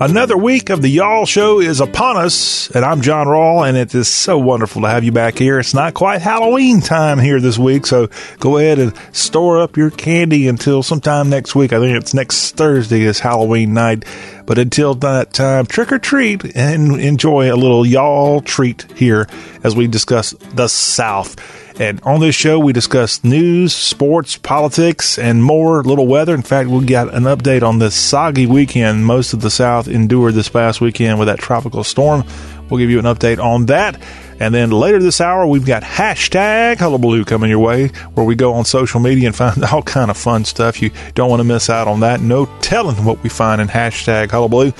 Another week of the Y'all Show is upon us, and I'm John Rawl, and it is so wonderful to have you back here. It's not quite Halloween time here this week, so go ahead and store up your candy until sometime next week. I think it's next Thursday is Halloween night, but until that time, trick or treat and enjoy a little Y'all treat here as we discuss the South. And on this show, we discuss news, sports, politics, and more. Little weather. In fact, we got an update on this soggy weekend most of the South endured this past weekend with that tropical storm. We'll give you an update on that. And then later this hour, we've got hashtag hullabaloo coming your way, where we go on social media and find all kind of fun stuff. You don't want to miss out on that. No telling what we find in hashtag hullabaloo.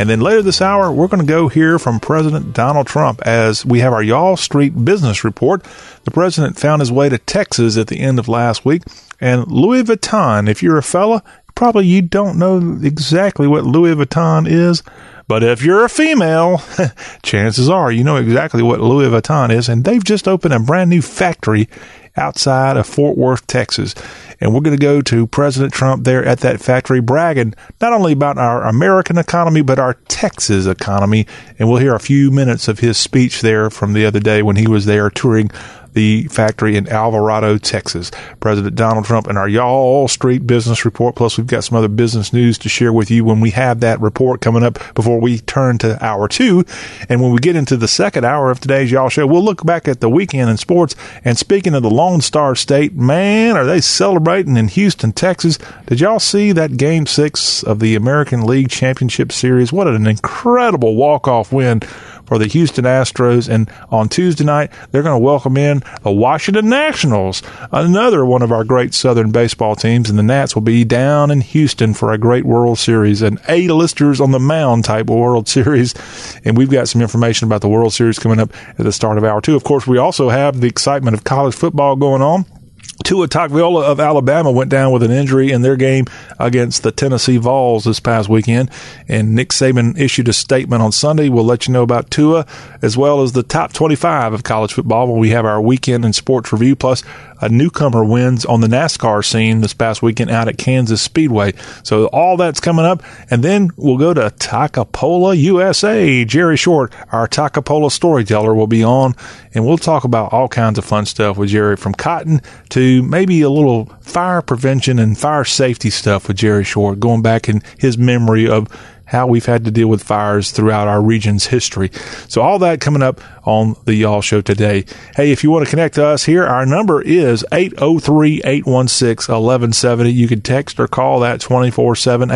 And then later this hour, we're going to go hear from President Donald Trump as we have our Y'all Street Business Report. The president found his way to Texas at the end of last week. And Louis Vuitton, if you're a fella, probably you don't know exactly what Louis Vuitton is. But if you're a female, chances are you know exactly what Louis Vuitton is. And they've just opened a brand new factory outside of Fort Worth, Texas. And we're going to go to President Trump there at that factory bragging not only about our American economy, but our Texas economy. And we'll hear a few minutes of his speech there from the other day when he was there touring the factory in Alvarado, Texas. President Donald Trump and our Y'all Street Business Report. Plus, we've got some other business news to share with you when we have that report coming up before we turn to hour two. And when we get into the second hour of today's Y'all Show, we'll look back at the weekend in sports. And speaking of the Lone Star State, man, are they celebrating in Houston, Texas? Did y'all see that game six of the American League Championship Series? What an incredible walk-off win for the Houston Astros. And on Tuesday night, they're going to welcome in the Washington Nationals, another one of our great Southern baseball teams. And the Nats will be down in Houston for a great World Series, an A-listers on the mound type of World Series. And we've got some information about the World Series coming up at the start of hour two. Of course, we also have the excitement of college football going on. Tua Tagovailoa of Alabama went down with an injury in their game against the Tennessee Vols this past weekend, and Nick Saban issued a statement on Sunday. We'll let you know about Tua as well as the top 25 of college football when we have our weekend in sports review. Plus, a newcomer wins on the NASCAR scene this past weekend out at Kansas Speedway. So all that's coming up. And then we'll go to Takapola, USA. Jerry Short, our Takapola storyteller, will be on and we'll talk about all kinds of fun stuff with Jerry from cotton to maybe a little fire prevention and fire safety stuff with Jerry Short, going back in his memory of how we've had to deal with fires throughout our region's history. So all that coming up on the Y'all Show today. Hey, if you want to connect to us here, our number is 803-816-1170. You can text or call that 24-7,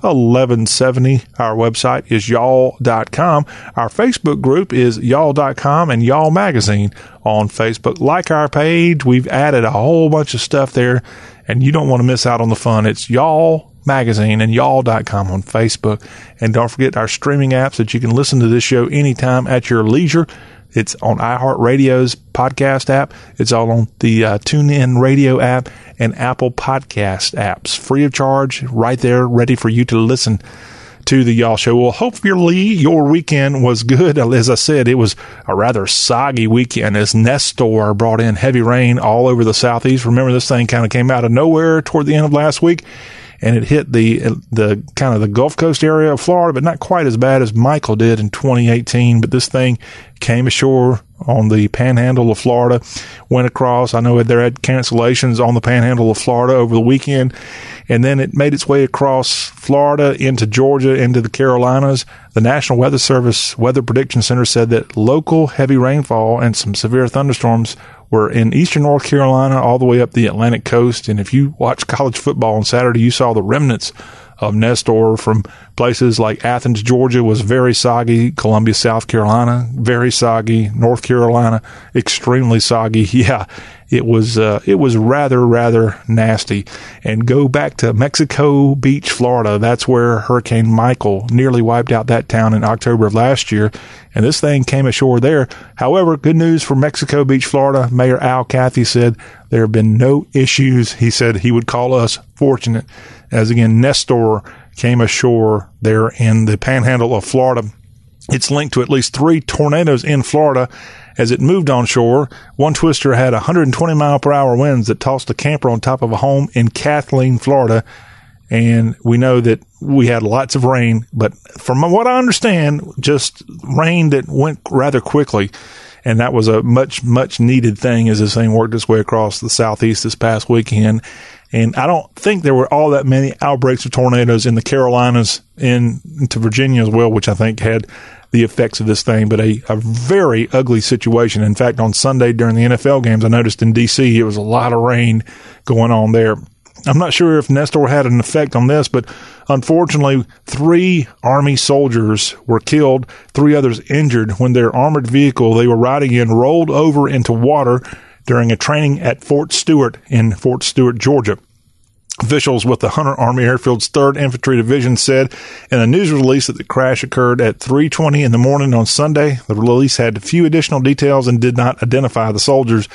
803-816-1170. Our website is y'all.com. Our Facebook group is y'all.com and y'all magazine on Facebook. Like our page, we've added a whole bunch of stuff there and you don't want to miss out on the fun. It's y'all magazine and y'all.com on Facebook. And don't forget our streaming apps that you can listen to this show anytime at your leisure. It's on iHeartRadio's podcast app. It's all on the uh, TuneIn Radio app and Apple Podcast apps, free of charge, right there, ready for you to listen to the Y'all Show. Well, hopefully your weekend was good. As I said, it was a rather soggy weekend as Nestor brought in heavy rain all over the southeast. Remember, this thing kind of came out of nowhere toward the end of last week and it hit the uh, the kind of the Gulf Coast area of Florida, but not quite as bad as Michael did in 2018. But this thing came ashore on the panhandle of Florida, went across. I know there had cancellations on the panhandle of Florida over the weekend, and then it made its way across Florida into Georgia, into the Carolinas. The National Weather Service Weather Prediction Center said that local heavy rainfall and some severe thunderstorms were in eastern North Carolina all the way up the Atlantic coast. And if you watch college football on Saturday, you saw the remnants of Nestor from places like Athens, Georgia was very soggy. Columbia, South Carolina, very soggy. North Carolina, extremely soggy. Yeah it was uh, it was rather rather nasty. And go back to Mexico Beach, Florida. That's where Hurricane Michael nearly wiped out that town in October of last year. And this thing came ashore there. However, good news for Mexico Beach, Florida. Mayor Al Cathey said there have been no issues. He said he would call us fortunate, as again Nestor came ashore there in the Panhandle of Florida. It's linked to at least three tornadoes in Florida as it moved on shore, one twister had 120 mile per hour winds that tossed a camper on top of a home in Kathleen, Florida. And we know that we had lots of rain, but from what I understand, just rain that went rather quickly. And that was a much, much needed thing as this thing worked its way across the southeast this past weekend. And I don't think there were all that many outbreaks of tornadoes in the Carolinas in, into Virginia as well, which I think had the effects of this thing, but a, a very ugly situation. In fact, on Sunday during the NFL games, I noticed in DC it was a lot of rain going on there. I'm not sure if Nestor had an effect on this, but unfortunately, three Army soldiers were killed, three others injured when their armored vehicle they were riding in rolled over into water during a training at Fort Stewart in Fort Stewart, Georgia. Officials with the Hunter Army Airfield's 3rd Infantry Division said in a news release that the crash occurred at 3:20 in the morning on Sunday. The release had few additional details and did not identify the soldiers.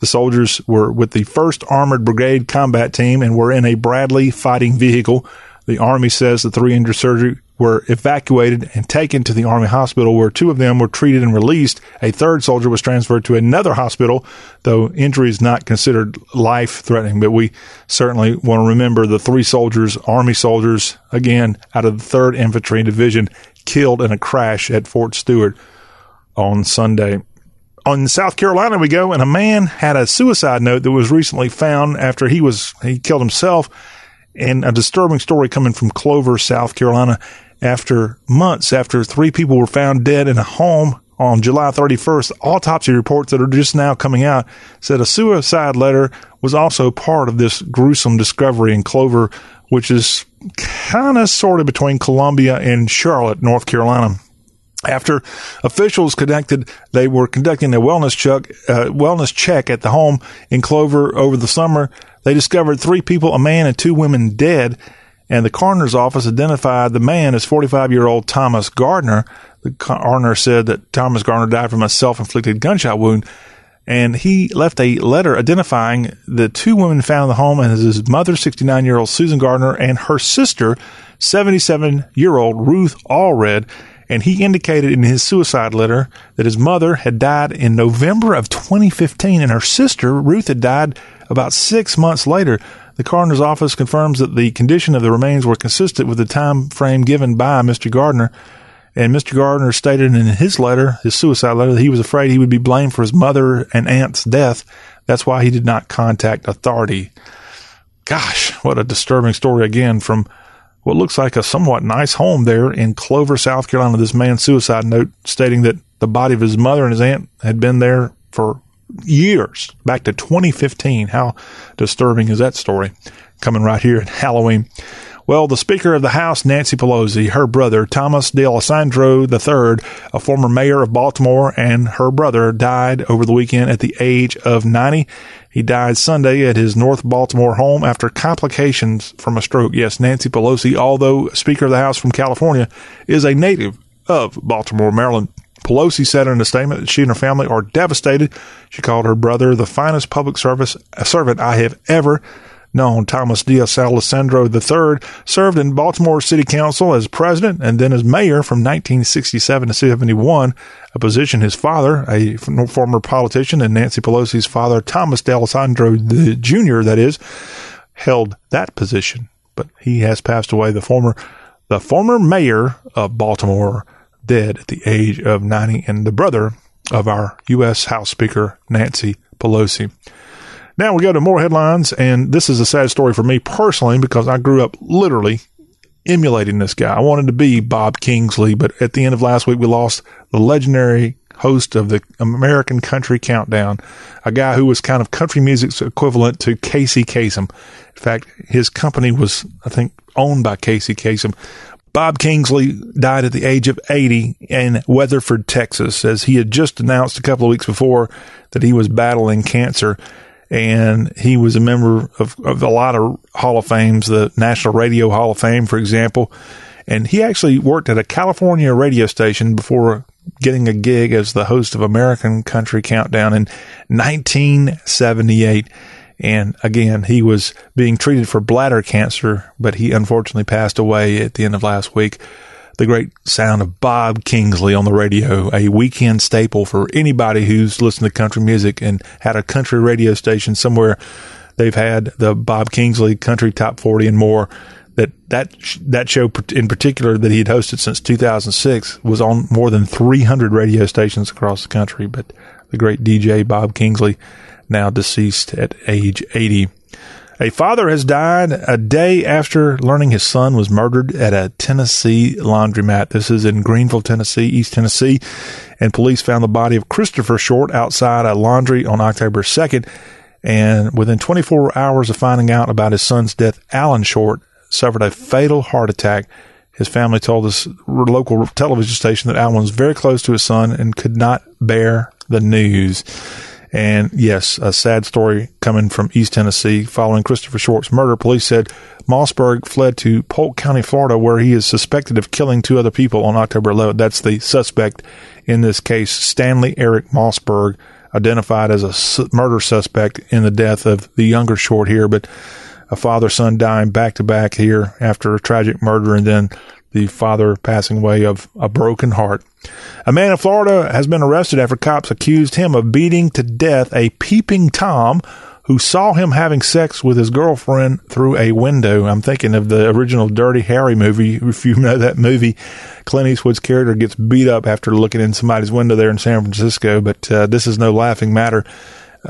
The soldiers were with the 1st Armored Brigade combat team and were in a Bradley fighting vehicle. The Army says the three injured soldiers were evacuated and taken to the Army hospital, where two of them were treated and released. A third soldier was transferred to another hospital, though injuries not considered life threatening. But we certainly want to remember the three soldiers, Army soldiers, again, out of the 3rd Infantry Division, killed in a crash at Fort Stewart on Sunday. On South Carolina we go, and a man had a suicide note that was recently found after he was he killed himself and a disturbing story coming from Clover, South Carolina after months after three people were found dead in a home on July 31st, autopsy reports that are just now coming out said a suicide letter was also part of this gruesome discovery in Clover, which is kind of sort of between Columbia and Charlotte, North Carolina. After officials connected, they were conducting a wellness check, uh, wellness check at the home in Clover over the summer. They discovered three people, a man and two women dead and the coroner's office identified the man as 45 year old Thomas Gardner. The coroner said that Thomas Gardner died from a self inflicted gunshot wound, and he left a letter identifying the two women found in the home as his mother, 69 year old Susan Gardner, and her sister, 77 year old Ruth Allred. And he indicated in his suicide letter that his mother had died in November of 2015, and her sister, Ruth, had died about six months later. The coroner's office confirms that the condition of the remains were consistent with the time frame given by Mr. Gardner. And Mr. Gardner stated in his letter, his suicide letter, that he was afraid he would be blamed for his mother and aunt's death. That's why he did not contact authority. Gosh, what a disturbing story again from what looks like a somewhat nice home there in Clover, South Carolina. This man's suicide note stating that the body of his mother and his aunt had been there for years, back to 2015. How disturbing is that story? Coming right here at Halloween. Well, the Speaker of the House, Nancy Pelosi, her brother, Thomas D'Alessandro III, a former mayor of Baltimore, and her brother died over the weekend at the age of 90. He died Sunday at his North Baltimore home after complications from a stroke. Yes, Nancy Pelosi, although Speaker of the House from California, is a native of Baltimore, Maryland. Pelosi said in a statement that she and her family are devastated. She called her brother the finest public service servant I have ever known. Thomas D'Alessandro III served in Baltimore City Council as president and then as mayor from 1967 to 71, a position his father, a former politician and Nancy Pelosi's father, Thomas D'Alessandro Jr., that is, held that position. But he has passed away, the former, the former mayor of Baltimore dead at the age of 90 and the brother of our U.S. House Speaker, Nancy Pelosi. Now we go to more headlines, and this is a sad story for me personally because I grew up literally emulating this guy. I wanted to be Bob Kingsley, but at the end of last week, we lost the legendary host of the American Country Countdown, a guy who was kind of country music's equivalent to Casey Kasem. In fact, his company was, I think, owned by Casey Kasem. Bob Kingsley died at the age of 80 in Weatherford, Texas, as he had just announced a couple of weeks before that he was battling cancer. And he was a member of, of a lot of Hall of Fames, the National Radio Hall of Fame, for example. And he actually worked at a California radio station before getting a gig as the host of American Country Countdown in 1978. And again, he was being treated for bladder cancer, but he unfortunately passed away at the end of last week. The great sound of Bob Kingsley on the radio, a weekend staple for anybody who's listened to country music and had a country radio station somewhere. They've had the Bob Kingsley Country Top 40 and more. that that that show in particular that he had hosted since 2006 was on more than 300 radio stations across the country. But the great DJ Bob Kingsley, now deceased at age 80. A father has died a day after learning his son was murdered at a Tennessee laundromat. This is in Greeneville, Tennessee, East Tennessee, and police found the body of Christopher Short outside a laundry on October 2nd. And within 24 hours of finding out about his son's death, Alan Short suffered a fatal heart attack. His family told this local television station that Alan was very close to his son and could not bear the news. And yes, a sad story coming from East Tennessee. Following Christopher Short's murder, police said Mossburg fled to Polk County, Florida, where he is suspected of killing two other people on October 11th. That's the suspect in this case, Stanley Eric Mossburg, identified as a murder suspect in the death of the younger Short here. But a father son dying back to back here after a tragic murder and then the father passing away of a broken heart. A man in Florida has been arrested after cops accused him of beating to death a peeping Tom who saw him having sex with his girlfriend through a window. I'm thinking of the original Dirty Harry movie. If you know that movie, Clint Eastwood's character gets beat up after looking in somebody's window there in San Francisco. But uh, this is no laughing matter.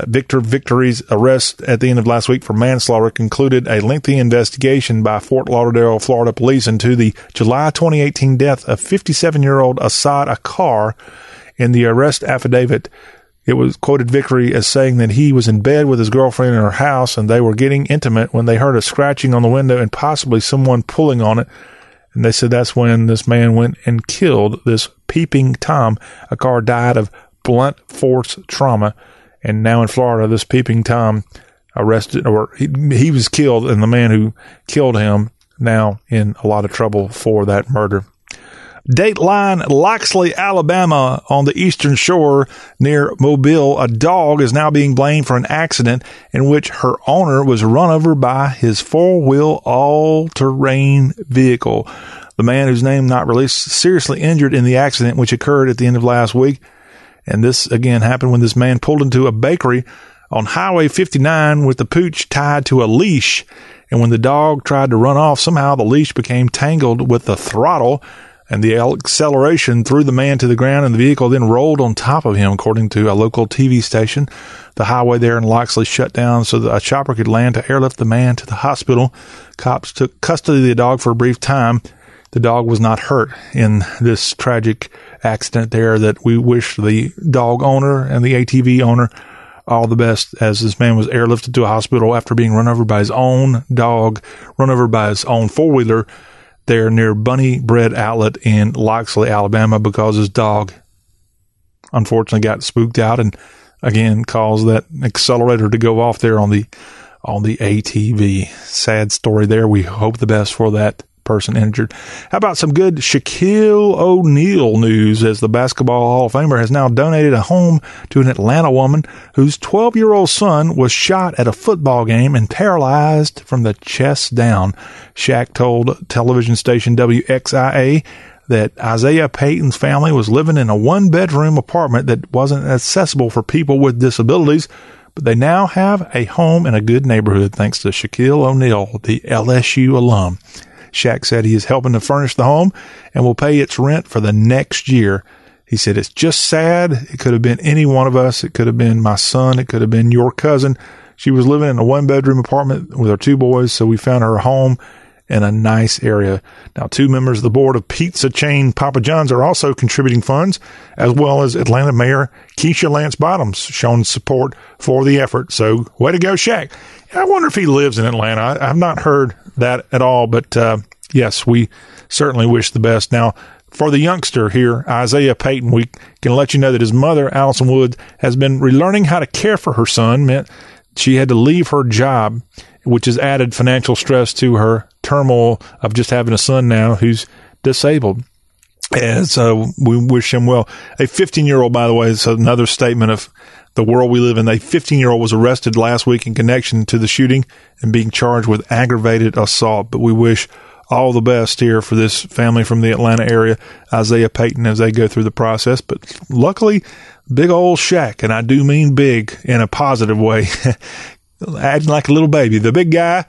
Victor Victory's arrest at the end of last week for manslaughter concluded a lengthy investigation by Fort Lauderdale, Florida police into the July 2018 death of 57 year old Assad Akar. In the arrest affidavit, it was quoted Victory as saying that he was in bed with his girlfriend in her house and they were getting intimate when they heard a scratching on the window and possibly someone pulling on it. And they said that's when this man went and killed this peeping Tom. Akar died of blunt force trauma and now in Florida, this peeping Tom arrested or he, he was killed, and the man who killed him now in a lot of trouble for that murder. Dateline Loxley, Alabama, on the eastern shore near Mobile, a dog is now being blamed for an accident in which her owner was run over by his four wheel all terrain vehicle. The man whose name not released seriously injured in the accident, which occurred at the end of last week. And this again happened when this man pulled into a bakery on Highway 59 with the pooch tied to a leash. And when the dog tried to run off, somehow the leash became tangled with the throttle and the acceleration threw the man to the ground and the vehicle then rolled on top of him, according to a local TV station. The highway there in Loxley shut down so that a chopper could land to airlift the man to the hospital. Cops took custody of the dog for a brief time. The dog was not hurt in this tragic accident there that we wish the dog owner and the ATV owner all the best as this man was airlifted to a hospital after being run over by his own dog, run over by his own four wheeler there near Bunny Bread Outlet in Loxley, Alabama, because his dog unfortunately got spooked out and again caused that accelerator to go off there on the on the ATV. Sad story there. We hope the best for that person injured. How about some good Shaquille O'Neal news as the Basketball Hall of Famer has now donated a home to an Atlanta woman whose 12 year old son was shot at a football game and paralyzed from the chest down. Shaq told television station WXIA that Isaiah Payton's family was living in a one bedroom apartment that wasn't accessible for people with disabilities but they now have a home in a good neighborhood thanks to Shaquille O'Neal, the LSU alum. Shaq said he is helping to furnish the home and will pay its rent for the next year. He said, It's just sad. It could have been any one of us. It could have been my son. It could have been your cousin. She was living in a one bedroom apartment with her two boys, so we found her a home in a nice area. Now, two members of the board of pizza chain Papa John's are also contributing funds, as well as Atlanta Mayor Keisha Lance Bottoms showing support for the effort. So, way to go, Shaq. I wonder if he lives in Atlanta. I, have not heard that at all, but uh, yes, we certainly wish the best. Now, for the youngster here, Isaiah Payton, we can let you know that his mother, Allison Wood, has been relearning how to care for her son. Meant she had to leave her job, which has added financial stress to her turmoil of just having a son now who's disabled. And so we wish him well. A 15 year old, by the way, is another statement of the world we live in. A 15 year old was arrested last week in connection to the shooting and being charged with aggravated assault. But we wish all the best here for this family from the Atlanta area, Isaiah Payton, as they go through the process. But luckily, big old Shaq, and I do mean big in a positive way, acting like a little baby. The big guy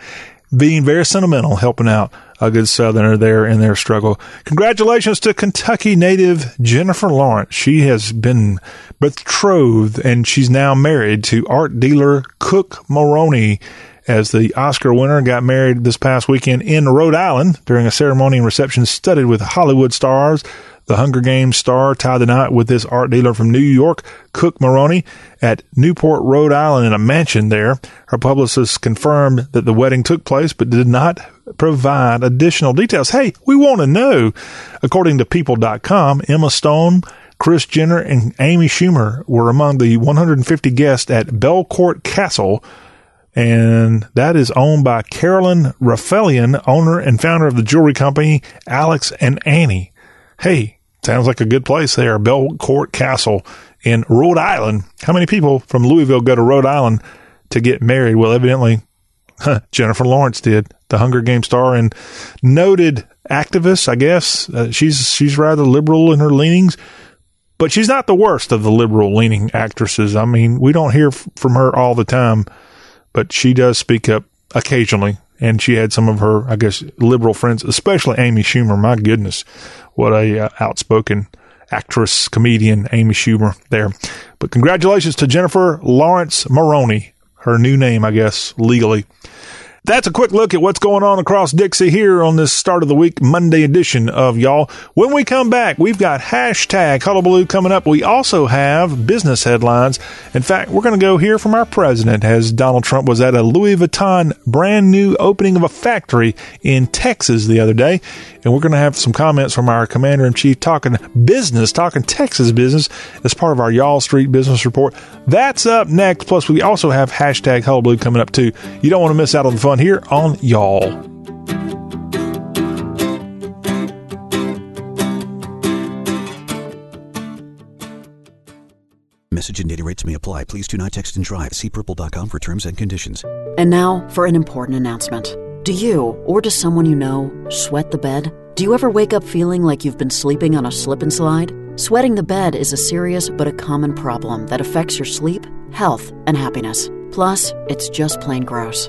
being very sentimental, helping out a good Southerner there in their struggle. Congratulations to Kentucky native Jennifer Lawrence. She has been betrothed and she's now married to art dealer Cook Maroney as the Oscar winner got married this past weekend in Rhode Island during a ceremony and reception studded with Hollywood stars. The Hunger Games star tied the knot with this art dealer from New York, Cook Maroney, at Newport, Rhode Island in a mansion there. Her publicist confirmed that the wedding took place, but did not provide additional details. Hey, we want to know. According to People.com, Emma Stone, Kris Jenner, and Amy Schumer were among the 150 guests at Belcourt Castle and that is owned by Carolyn Rafaelian, owner and founder of the jewelry company Alex and Ani. Hey, sounds like a good place there, Belcourt Castle in Rhode Island. How many people from Louisville go to Rhode Island to get married? Well, evidently, Jennifer Lawrence did, the Hunger Games star and noted activist, I guess. Uh, she's she's rather liberal in her leanings, but she's not the worst of the liberal leaning actresses. I mean, we don't hear f- from her all the time but she does speak up occasionally. And she had some of her, I guess, liberal friends, especially Amy Schumer. My goodness, what a uh, outspoken actress, comedian, Amy Schumer there. But congratulations to Jennifer Lawrence Maroney, her new name, I guess, legally. That's a quick look at what's going on across Dixie here on this start of the week Monday edition of y'all. When we come back, we've got hashtag hullabaloo coming up. We also have business headlines. In fact, we're going to go hear from our president as Donald Trump was at a Louis Vuitton brand new opening of a factory in Texas the other day. And we're going to have some comments from our commander in chief talking business, talking Texas business as part of our Y'all Street Business Report. That's up next. Plus, we also have hashtag hullabaloo coming up too. You don't want to miss out on the fun here on Y'all. Message and data rates may apply. Please do not text and drive. See purple.com for terms and conditions. And now for an important announcement. Do you, or does someone you know, sweat the bed? Do you ever wake up feeling like you've been sleeping on a slip and slide? Sweating the bed is a serious but a common problem that affects your sleep, health, and happiness. Plus, it's just plain gross.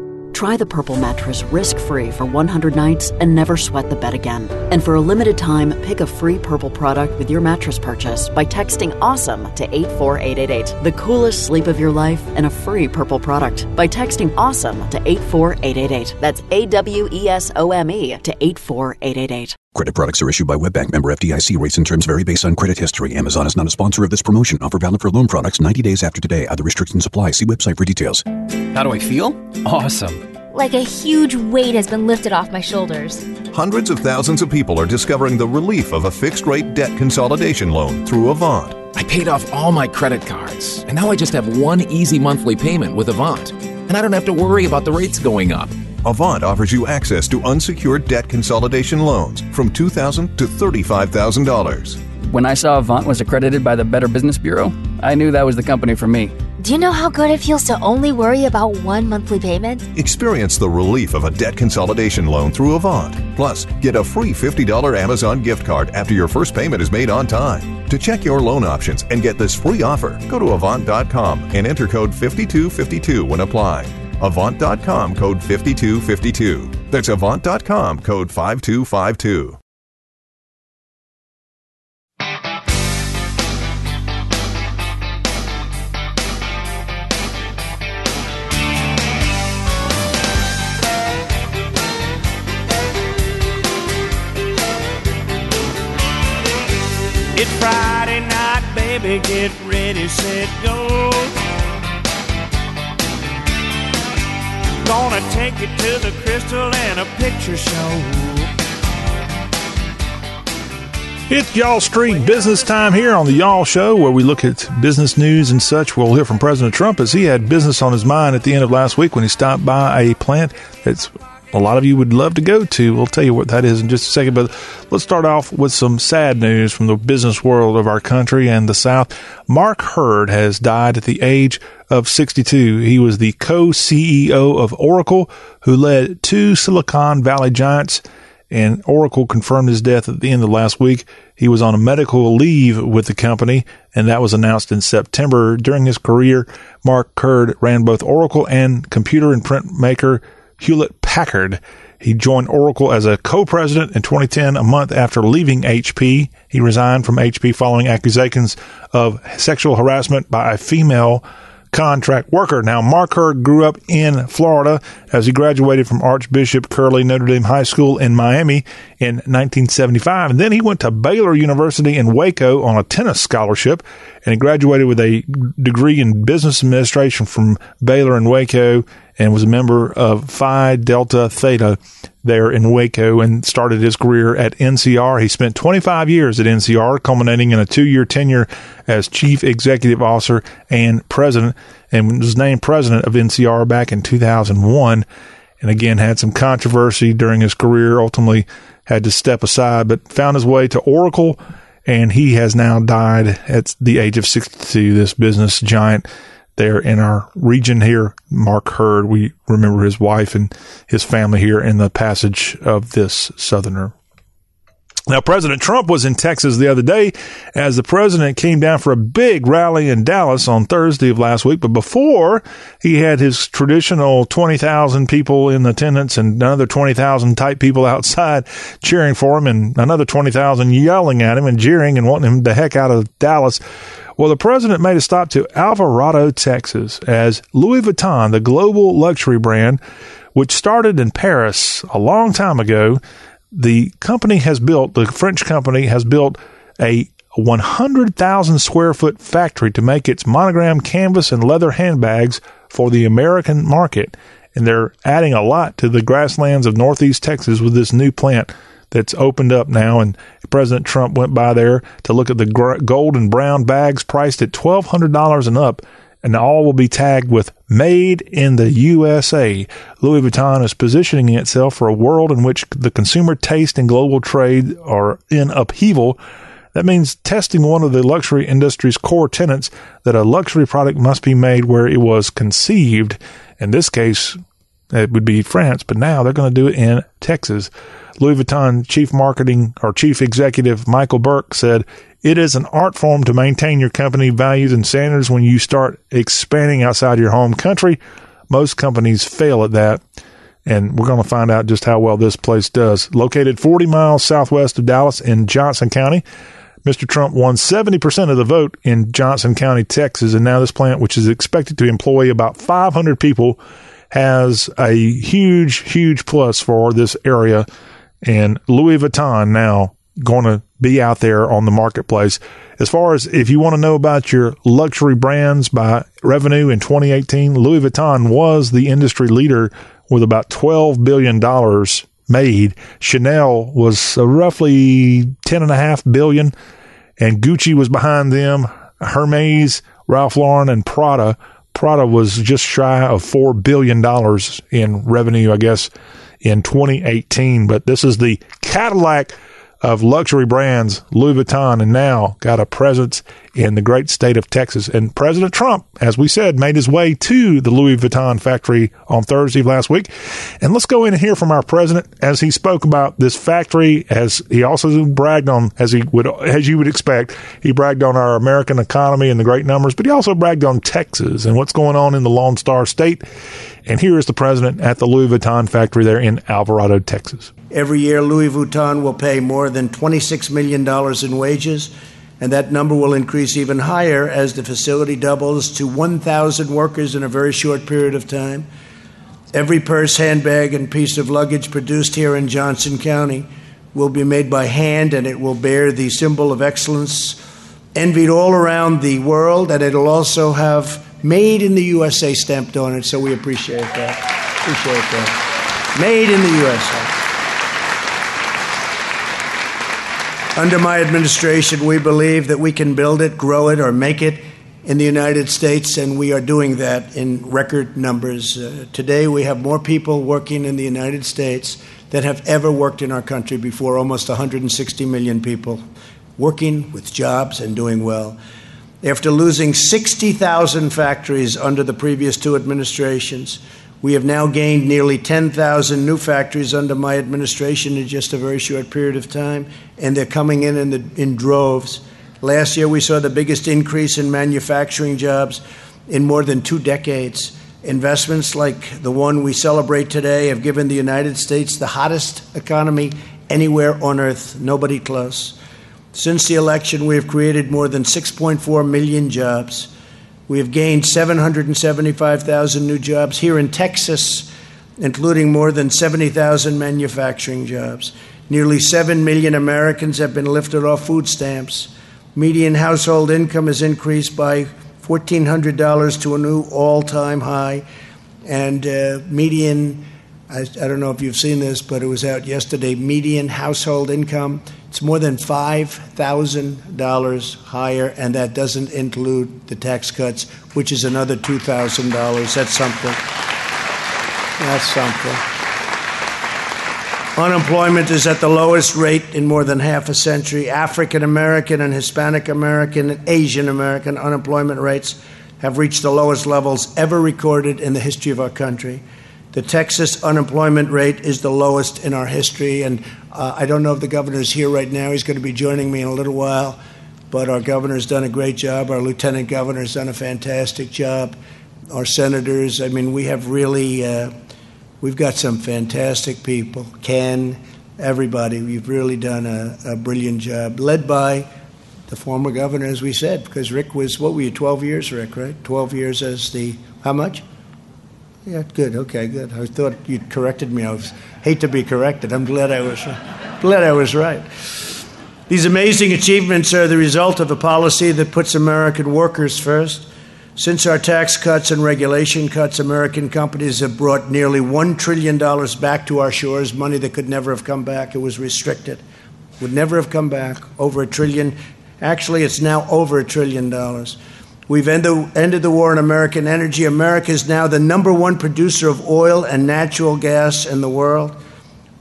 Try the Purple mattress risk free for 100 nights and never sweat the bed again. And for a limited time, pick a free Purple product with your mattress purchase by texting AWESOME to 84888. The coolest sleep of your life and a free Purple product by texting AWESOME to 84888. That's A W E S O M E to 84888. Credit products are issued by WebBank member FDIC. Rates and terms vary based on credit history. Amazon is not a sponsor of this promotion. Offer valid for loan products 90 days after today. Other restrictions apply. See website for details. How do I feel? Awesome. Like a huge weight has been lifted off my shoulders. Hundreds of thousands of people are discovering the relief of a fixed rate debt consolidation loan through Avant. I paid off all my credit cards, and now I just have one easy monthly payment with Avant. And I don't have to worry about the rates going up. Avant offers you access to unsecured debt consolidation loans from 2,000 to $35,000. When I saw Avant was accredited by the Better Business Bureau, I knew that was the company for me. Do you know how good it feels to only worry about one monthly payment? Experience the relief of a debt consolidation loan through Avant. Plus, get a free $50 Amazon gift card after your first payment is made on time. To check your loan options and get this free offer, go to Avant.com and enter code 5252 when applying. Avant.com code 5252. That's Avant.com code 5252. It's Friday night, baby, get ready, set, go. Gonna take you to the crystal and a picture show. It's Y'all Street Business Time here on the Y'all Show, where we look at business news and such. We'll hear from President Trump as he had business on his mind at the end of last week when he stopped by a plant that's a lot of you would love to go to. We'll tell you what that is in just a second. But let's start off with some sad news from the business world of our country and the South. Mark Hurd has died at the age of 62. He was the co CEO of Oracle, who led two Silicon Valley giants and Oracle confirmed his death at the end of last week. He was on a medical leave with the company, and that was announced in September. During his career, Mark Hurd ran both Oracle and computer and printmaker Hewlett Packard. He joined Oracle as a co-president in 2010, a month after leaving HP. He resigned from HP following accusations of sexual harassment by a female contract worker. Now, Mark Hurd grew up in Florida as he graduated from Archbishop Curley Notre Dame High School in Miami in 1975. And then he went to Baylor University in Waco on a tennis scholarship and he graduated with a degree in business administration from Baylor in Waco and was a member of Phi Delta Theta there in Waco and started his career at NCR. He spent 25 years at NCR, culminating in a two year tenure as chief executive officer and president, and was named president of NCR back in 2001. And again, had some controversy during his career, ultimately had to step aside, but found his way to Oracle. And he has now died at the age of 62, this business giant there in our region here. Mark Hurd, we remember his wife and his family here in the passage of this Southerner. Now, President Trump was in Texas the other day as the president came down for a big rally in Dallas on Thursday of last week. But before he had his traditional 20,000 people in attendance and another 20,000 type people outside cheering for him and another 20,000 yelling at him and jeering and wanting him the heck out of Dallas. Well, the president made a stop to Alvarado, Texas, as Louis Vuitton, the global luxury brand, which started in Paris a long time ago, the company has built, the French company has built a 100,000 square foot factory to make its monogram canvas and leather handbags for the American market. And they're adding a lot to the grasslands of Northeast Texas with this new plant that's opened up now. And President Trump went by there to look at the gold and brown bags priced at $1,200 and up. And all will be tagged with made in the USA. Louis Vuitton is positioning itself for a world in which the consumer taste and global trade are in upheaval. That means testing one of the luxury industry's core tenets that a luxury product must be made where it was conceived. In this case, it would be France, but now they're going to do it in Texas. Louis Vuitton chief marketing or chief executive Michael Burke said, it is an art form to maintain your company values and standards when you start expanding outside your home country. Most companies fail at that. And we're going to find out just how well this place does. Located 40 miles southwest of Dallas in Johnson County, Mr. Trump won 70% of the vote in Johnson County, Texas. And now this plant, which is expected to employ about 500 people, has a huge, huge plus for this area and Louis Vuitton now going to be out there on the marketplace. As far as if you want to know about your luxury brands by revenue in 2018, Louis Vuitton was the industry leader with about $12 billion made. Chanel was uh, roughly 10 and a half billion and Gucci was behind them. Hermes, Ralph Lauren and Prada. Prada was just shy of $4 billion in revenue, I guess in 2018. But this is the Cadillac of luxury brands, Louis Vuitton, and now got a presence in the great state of Texas. And President Trump, as we said, made his way to the Louis Vuitton factory on Thursday of last week. And let's go in and hear from our president as he spoke about this factory, as he also bragged on, as he would, as you would expect, he bragged on our American economy and the great numbers, but he also bragged on Texas and what's going on in the Lone Star State. And here is the president at the Louis Vuitton factory there in Alvarado, Texas. Every year, Louis Vuitton will pay more than $26 million in wages, and that number will increase even higher as the facility doubles to 1,000 workers in a very short period of time. Every purse, handbag, and piece of luggage produced here in Johnson County will be made by hand, and it will bear the symbol of excellence envied all around the world, and it'll also have made in the USA stamped on it, so we appreciate that. Appreciate that. Made in the USA. Under my administration, we believe that we can build it, grow it, or make it in the United States, and we are doing that in record numbers. Uh, today, we have more people working in the United States than have ever worked in our country before, almost 160 million people working with jobs and doing well. After losing 60,000 factories under the previous two administrations, we have now gained nearly 10,000 new factories under my administration in just a very short period of time, and they're coming in in, the, in droves. Last year, we saw the biggest increase in manufacturing jobs in more than two decades. Investments like the one we celebrate today have given the United States the hottest economy anywhere on earth, nobody close. Since the election, we have created more than 6.4 million jobs. We have gained 775,000 new jobs here in Texas, including more than 70,000 manufacturing jobs. Nearly 7 million Americans have been lifted off food stamps. Median household income has increased by $1,400 to a new all time high. And uh, median, I, I don't know if you've seen this, but it was out yesterday, median household income it's more than $5,000 higher, and that doesn't include the tax cuts, which is another $2,000. That's something. That's something. Unemployment is at the lowest rate in more than half a century. African American and Hispanic American and Asian American unemployment rates have reached the lowest levels ever recorded in the history of our country. The Texas unemployment rate is the lowest in our history, and uh, I don't know if the governor is here right now. He's going to be joining me in a little while, but our governor's done a great job. Our lieutenant governor's done a fantastic job. Our senators, I mean, we have really, uh, we've got some fantastic people. Ken, everybody, we've really done a, a brilliant job, led by the former governor, as we said, because Rick was, what were you, 12 years, Rick, right? 12 years as the, how much? Yeah, good. Okay, good. I thought you corrected me. I was, hate to be corrected. I'm glad I was glad I was right. These amazing achievements are the result of a policy that puts American workers first. Since our tax cuts and regulation cuts, American companies have brought nearly $1 trillion back to our shores, money that could never have come back. It was restricted, would never have come back. Over a trillion. Actually, it's now over a trillion dollars. We've ended the war on American energy. America is now the number one producer of oil and natural gas in the world,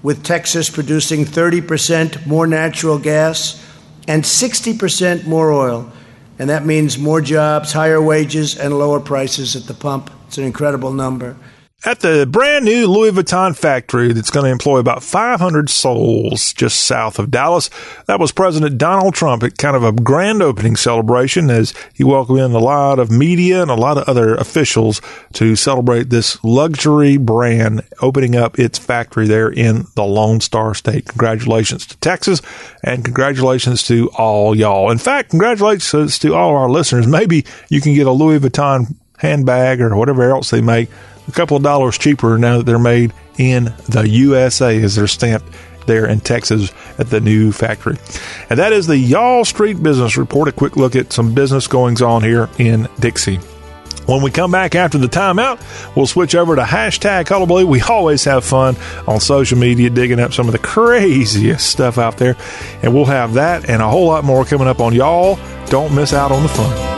with Texas producing 30% more natural gas and 60% more oil. And that means more jobs, higher wages, and lower prices at the pump. It's an incredible number at the brand new Louis Vuitton factory that's going to employ about 500 souls just south of Dallas. That was President Donald Trump at kind of a grand opening celebration as he welcomed in a lot of media and a lot of other officials to celebrate this luxury brand opening up its factory there in the Lone Star State. Congratulations to Texas and congratulations to all y'all. In fact, congratulations to all our listeners. Maybe you can get a Louis Vuitton handbag or whatever else they make a couple of dollars cheaper now that they're made in the USA as they're stamped there in Texas at the new factory. And that is the Y'all Street Business Report. A quick look at some business goings on here in Dixie. When we come back after the timeout, we'll switch over to hashtag Hullabaloo. We always have fun on social media digging up some of the craziest stuff out there. And we'll have that and a whole lot more coming up on y'all. Don't miss out on the fun.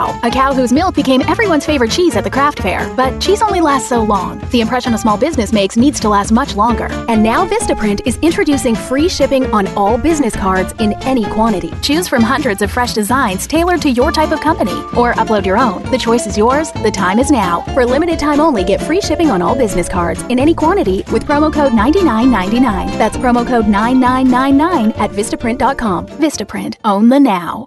Cow, a cow whose milk became everyone's favorite cheese at the craft fair. But cheese only lasts so long. The impression a small business makes needs to last much longer. And now Vistaprint is introducing free shipping on all business cards in any quantity. Choose from hundreds of fresh designs tailored to your type of company, or upload your own. The choice is yours. The time is now. For limited time only, get free shipping on all business cards in any quantity with promo code 9999. That's promo code 9999 at Vistaprint.com. Vistaprint. Own the now.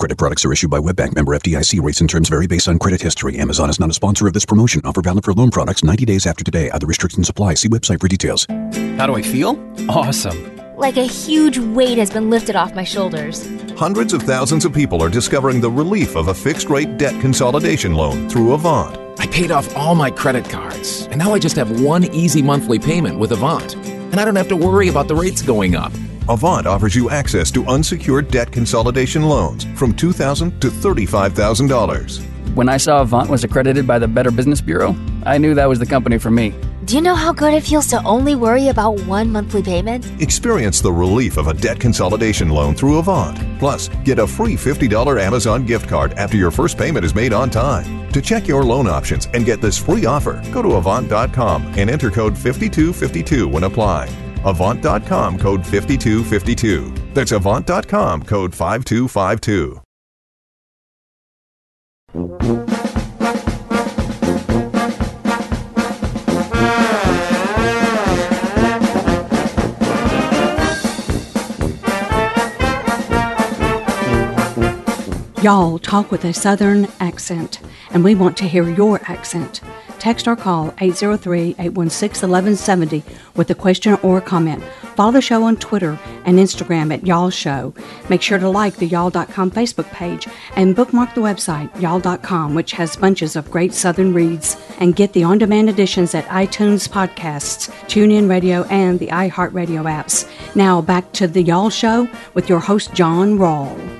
Credit products are issued by WebBank member FDIC. Rates and terms vary based on credit history. Amazon is not a sponsor of this promotion. Offer valid for loan products 90 days after today. Other restrictions apply. See website for details. How do I feel? Awesome. Like a huge weight has been lifted off my shoulders. Hundreds of thousands of people are discovering the relief of a fixed rate debt consolidation loan through Avant. I paid off all my credit cards, and now I just have one easy monthly payment with Avant. And I don't have to worry about the rates going up. Avant offers you access to unsecured debt consolidation loans from 2,000 to $35,000. When I saw Avant was accredited by the Better Business Bureau, I knew that was the company for me. Do you know how good it feels to only worry about one monthly payment? Experience the relief of a debt consolidation loan through Avant. Plus, get a free $50 Amazon gift card after your first payment is made on time. To check your loan options and get this free offer, go to Avant.com and enter code 5252 when applying. Avant.com code 5252. That's Avant.com code 5252. Y'all talk with a Southern accent, and we want to hear your accent. Text or call 803 816 1170 with a question or a comment. Follow the show on Twitter and Instagram at Y'all Show. Make sure to like the Y'all.com Facebook page and bookmark the website, Y'all.com, which has bunches of great Southern reads. And get the on demand editions at iTunes Podcasts, TuneIn Radio, and the iHeartRadio apps. Now back to the Y'all Show with your host, John Rawl.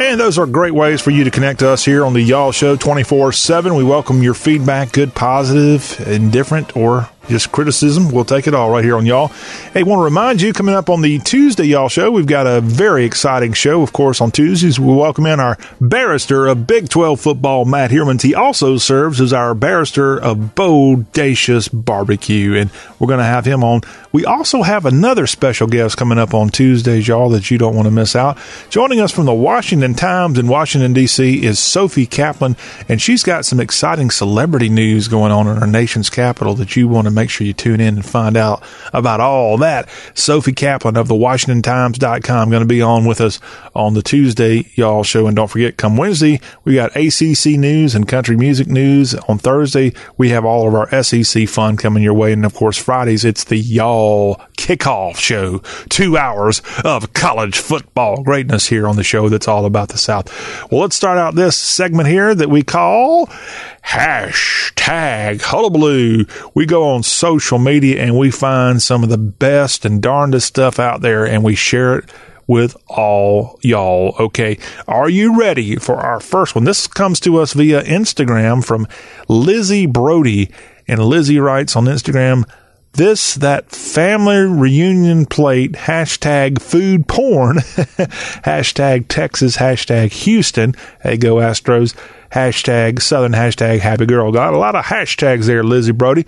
And those are great ways for you to connect to us here on the Y'all Show 24 7. We welcome your feedback, good, positive, indifferent, or just criticism. We'll take it all right here on Y'all. Hey, want to remind you, coming up on the Tuesday Y'all Show, we've got a very exciting show. Of course, on Tuesdays, we welcome in our barrister of Big 12 football, Matt Hermans. He also serves as our barrister of Bodacious Barbecue, and we're going to have him on. We also have another special guest coming up on Tuesdays, y'all, that you don't want to miss out. Joining us from the Washington Times in Washington, D.C. is Sophie Kaplan, and she's got some exciting celebrity news going on in our nation's capital that you want to make sure you tune in and find out about all that. Sophie Kaplan of the Washington WashingtonTimes.com going to be on with us on the Tuesday Y'all show. And don't forget, come Wednesday, we got ACC news and country music news. On Thursday, we have all of our SEC fun coming your way. And of course, Fridays, it's the Y'all kickoff show. Two hours of college football greatness here on the show that's all about the South. Well, let's start out this segment here that we call hashtag hullabaloo. We go on social media and we find some of the best and darndest stuff out there and we share it with all y'all. Okay. Are you ready for our first one? This comes to us via Instagram from Lizzie Brody. And Lizzie writes on Instagram, this, that family reunion plate, hashtag food porn, hashtag Texas, hashtag Houston. Hey, go Astros hashtag Southern hashtag Happy Girl. Got a lot of hashtags there, Lizzie Brody.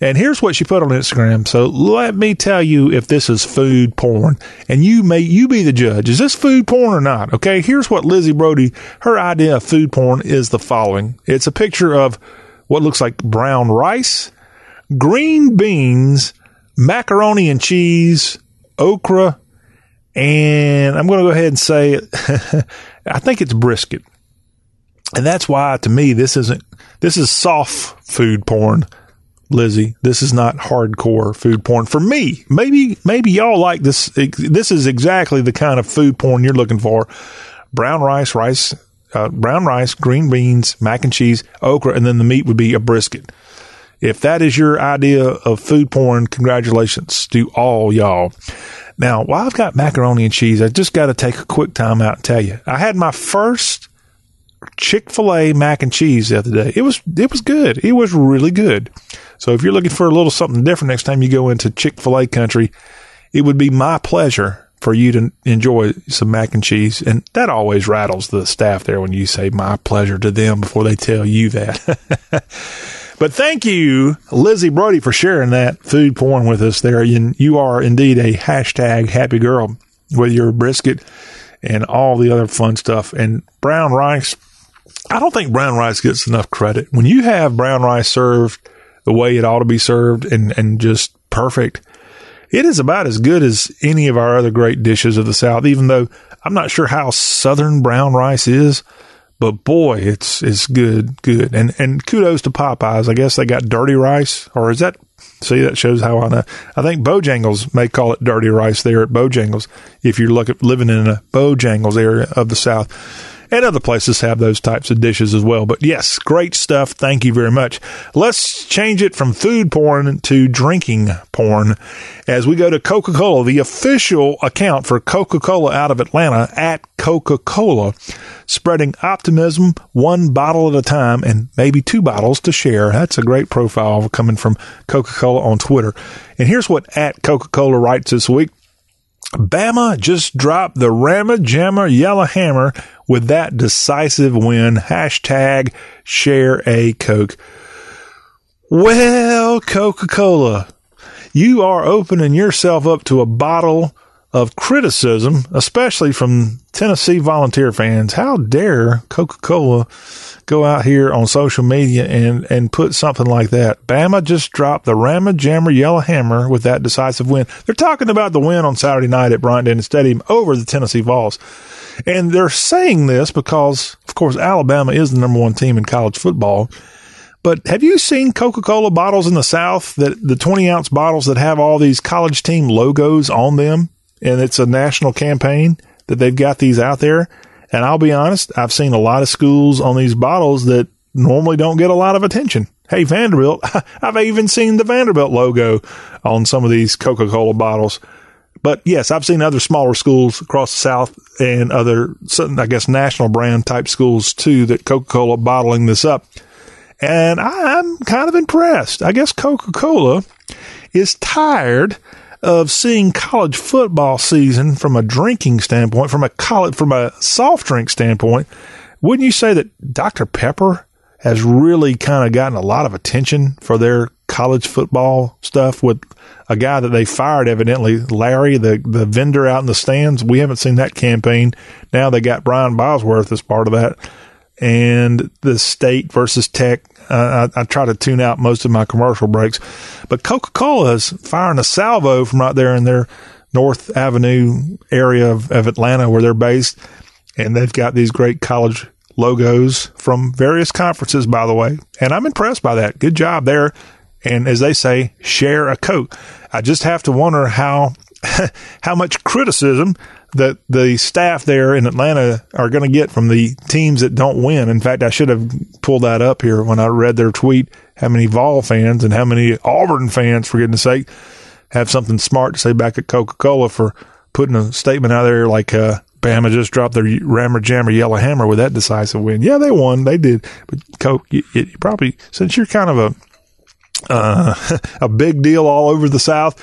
And here's what she put on Instagram. So let me tell you if this is food porn, and you may you be the judge. Is this food porn or not? Okay. Here's what Lizzie Brody. Her idea of food porn is the following. It's a picture of what looks like brown rice, green beans, macaroni and cheese, okra, and I'm going to go ahead and say it. I think it's brisket. And that's why to me this isn't this is soft food porn, Lizzie. This is not hardcore food porn for me. Maybe maybe y'all like this this is exactly the kind of food porn you're looking for. Brown rice, rice uh, brown rice, green beans, mac and cheese, okra, and then the meat would be a brisket. If that is your idea of food porn, congratulations to all y'all. Now, while I've got macaroni and cheese, I just got to take a quick time out and tell you, I had my first Chick Fil A mac and cheese the other day. It was it was good. It was really good. So if you're looking for a little something different next time you go into Chick Fil A country, it would be my pleasure for you to enjoy some mac and cheese. And that always rattles the staff there when you say my pleasure to them before they tell you that. but thank you, Lizzie Brody, for sharing that food porn with us there. You are indeed a hashtag happy girl with your brisket and all the other fun stuff. And brown rice, I don't think brown rice gets enough credit. When you have brown rice served the way it ought to be served and, and just perfect, it is about as good as any of our other great dishes of the South, even though I'm not sure how Southern brown rice is, but boy, it's, it's good, good. And, and kudos to Popeyes. I guess they got dirty rice or is that, See, that shows how I know. I think Bojangles may call it dirty rice there at Bojangles if you're look living in a Bojangles area of the South. And other places have those types of dishes as well. But yes, great stuff. Thank you very much. Let's change it from food porn to drinking porn as we go to Coca Cola, the official account for Coca Cola out of Atlanta at Coca Cola, spreading optimism one bottle at a time and maybe two bottles to share. That's a great profile coming from Coca Cola on Twitter. And here's what at Coca Cola writes this week. Bama just dropped the Rammer Jammer Yellow Hammer with that decisive win. Hashtag share a Coke. Well, Coca Cola, you are opening yourself up to a bottle of criticism, especially from Tennessee volunteer fans. How dare Coca Cola go out here on social media and, and put something like that? Bama just dropped the Rammer Jammer Yellow Hammer with that decisive win. They're talking about the win on Saturday night at Bryant Denny Stadium over the Tennessee Vols. And they're saying this because, of course, Alabama is the number one team in college football. But have you seen Coca Cola bottles in the South that the 20 ounce bottles that have all these college team logos on them? And it's a national campaign that they've got these out there. And I'll be honest, I've seen a lot of schools on these bottles that normally don't get a lot of attention. Hey, Vanderbilt, I've even seen the Vanderbilt logo on some of these Coca Cola bottles. But yes, I've seen other smaller schools across the South and other, I guess, national brand type schools too that Coca Cola bottling this up. And I'm kind of impressed. I guess Coca Cola is tired of seeing college football season from a drinking standpoint, from a college, from a soft drink standpoint. Wouldn't you say that Dr. Pepper has really kind of gotten a lot of attention for their college football stuff with a guy that they fired, evidently, Larry, the, the vendor out in the stands. We haven't seen that campaign. Now they got Brian Bosworth as part of that. And the state versus tech. Uh, I, I, try to tune out most of my commercial breaks, but Coca Cola is firing a salvo from right there in their North Avenue area of, of Atlanta where they're based. And they've got these great college logos from various conferences, by the way. And I'm impressed by that. Good job there. And as they say, share a Coke. I just have to wonder how, how much criticism that the staff there in Atlanta are going to get from the teams that don't win. In fact, I should have pulled that up here when I read their tweet. How many Vol fans and how many Auburn fans, for goodness sake, have something smart to say back at Coca Cola for putting a statement out there like, uh, Bama just dropped their Rammer Jammer Yellow Hammer with that decisive win. Yeah, they won. They did. But Coke, you, you probably, since you're kind of a, uh, a big deal all over the South,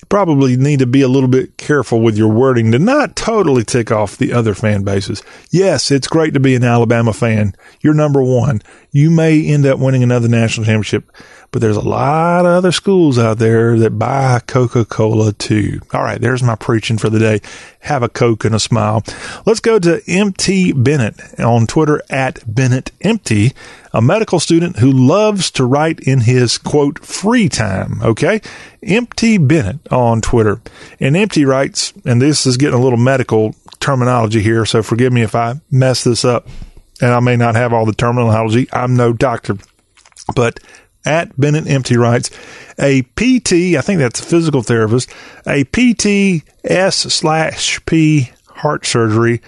you probably need to be a little bit careful with your wording to not totally tick off the other fan bases. Yes, it's great to be an Alabama fan. You're number one. You may end up winning another national championship but there's a lot of other schools out there that buy Coca Cola too. All right, there's my preaching for the day. Have a Coke and a smile. Let's go to MT Bennett on Twitter at Bennett Empty, a medical student who loves to write in his quote free time. Okay. Empty Bennett on Twitter. And Empty writes, and this is getting a little medical terminology here, so forgive me if I mess this up and I may not have all the terminology. I'm no doctor, but at Bennett Empty writes, a PT, I think that's a physical therapist, a PTS slash P heart surgery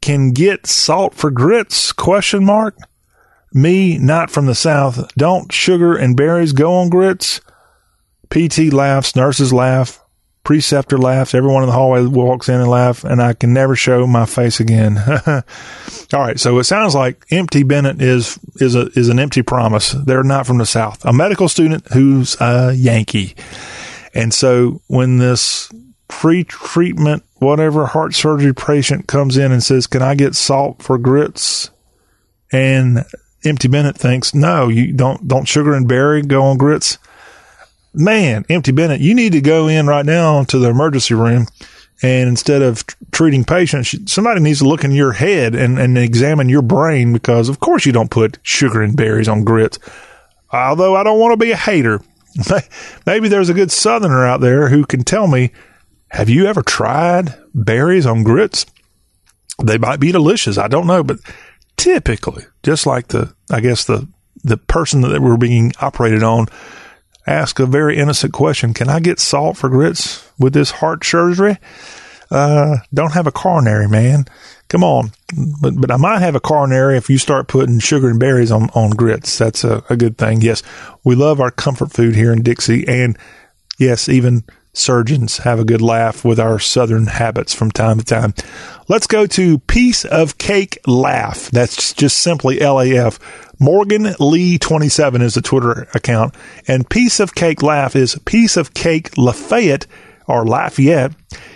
can get salt for grits? Question mark. Me, not from the South. Don't sugar and berries go on grits? PT laughs, nurses laugh, preceptor laughs. Everyone in the hallway walks in and laughs, and I can never show my face again. All right, so it sounds like Empty Bennett is is a is an empty promise. They're not from the South. A medical student who's a Yankee, and so when this pre-treatment whatever heart surgery patient comes in and says, "Can I get salt for grits?" and Empty Bennett thinks, "No, you don't. Don't sugar and berry go on grits." Man, Empty Bennett, you need to go in right now to the emergency room. And instead of t- treating patients, somebody needs to look in your head and, and examine your brain because, of course, you don't put sugar and berries on grits. Although I don't want to be a hater. Maybe there's a good southerner out there who can tell me, have you ever tried berries on grits? They might be delicious. I don't know, but typically, just like the, I guess the, the person that we're being operated on, ask a very innocent question. Can I get salt for grits with this heart surgery? Uh, don't have a coronary, man. Come on. But, but I might have a coronary if you start putting sugar and berries on, on grits. That's a, a good thing. Yes. We love our comfort food here in Dixie. And yes, even surgeons have a good laugh with our southern habits from time to time. Let's go to Piece of Cake Laugh. That's just simply L A F. Morgan Lee 27 is the Twitter account. And Piece of Cake Laugh is Piece of Cake Lafayette or Lafayette.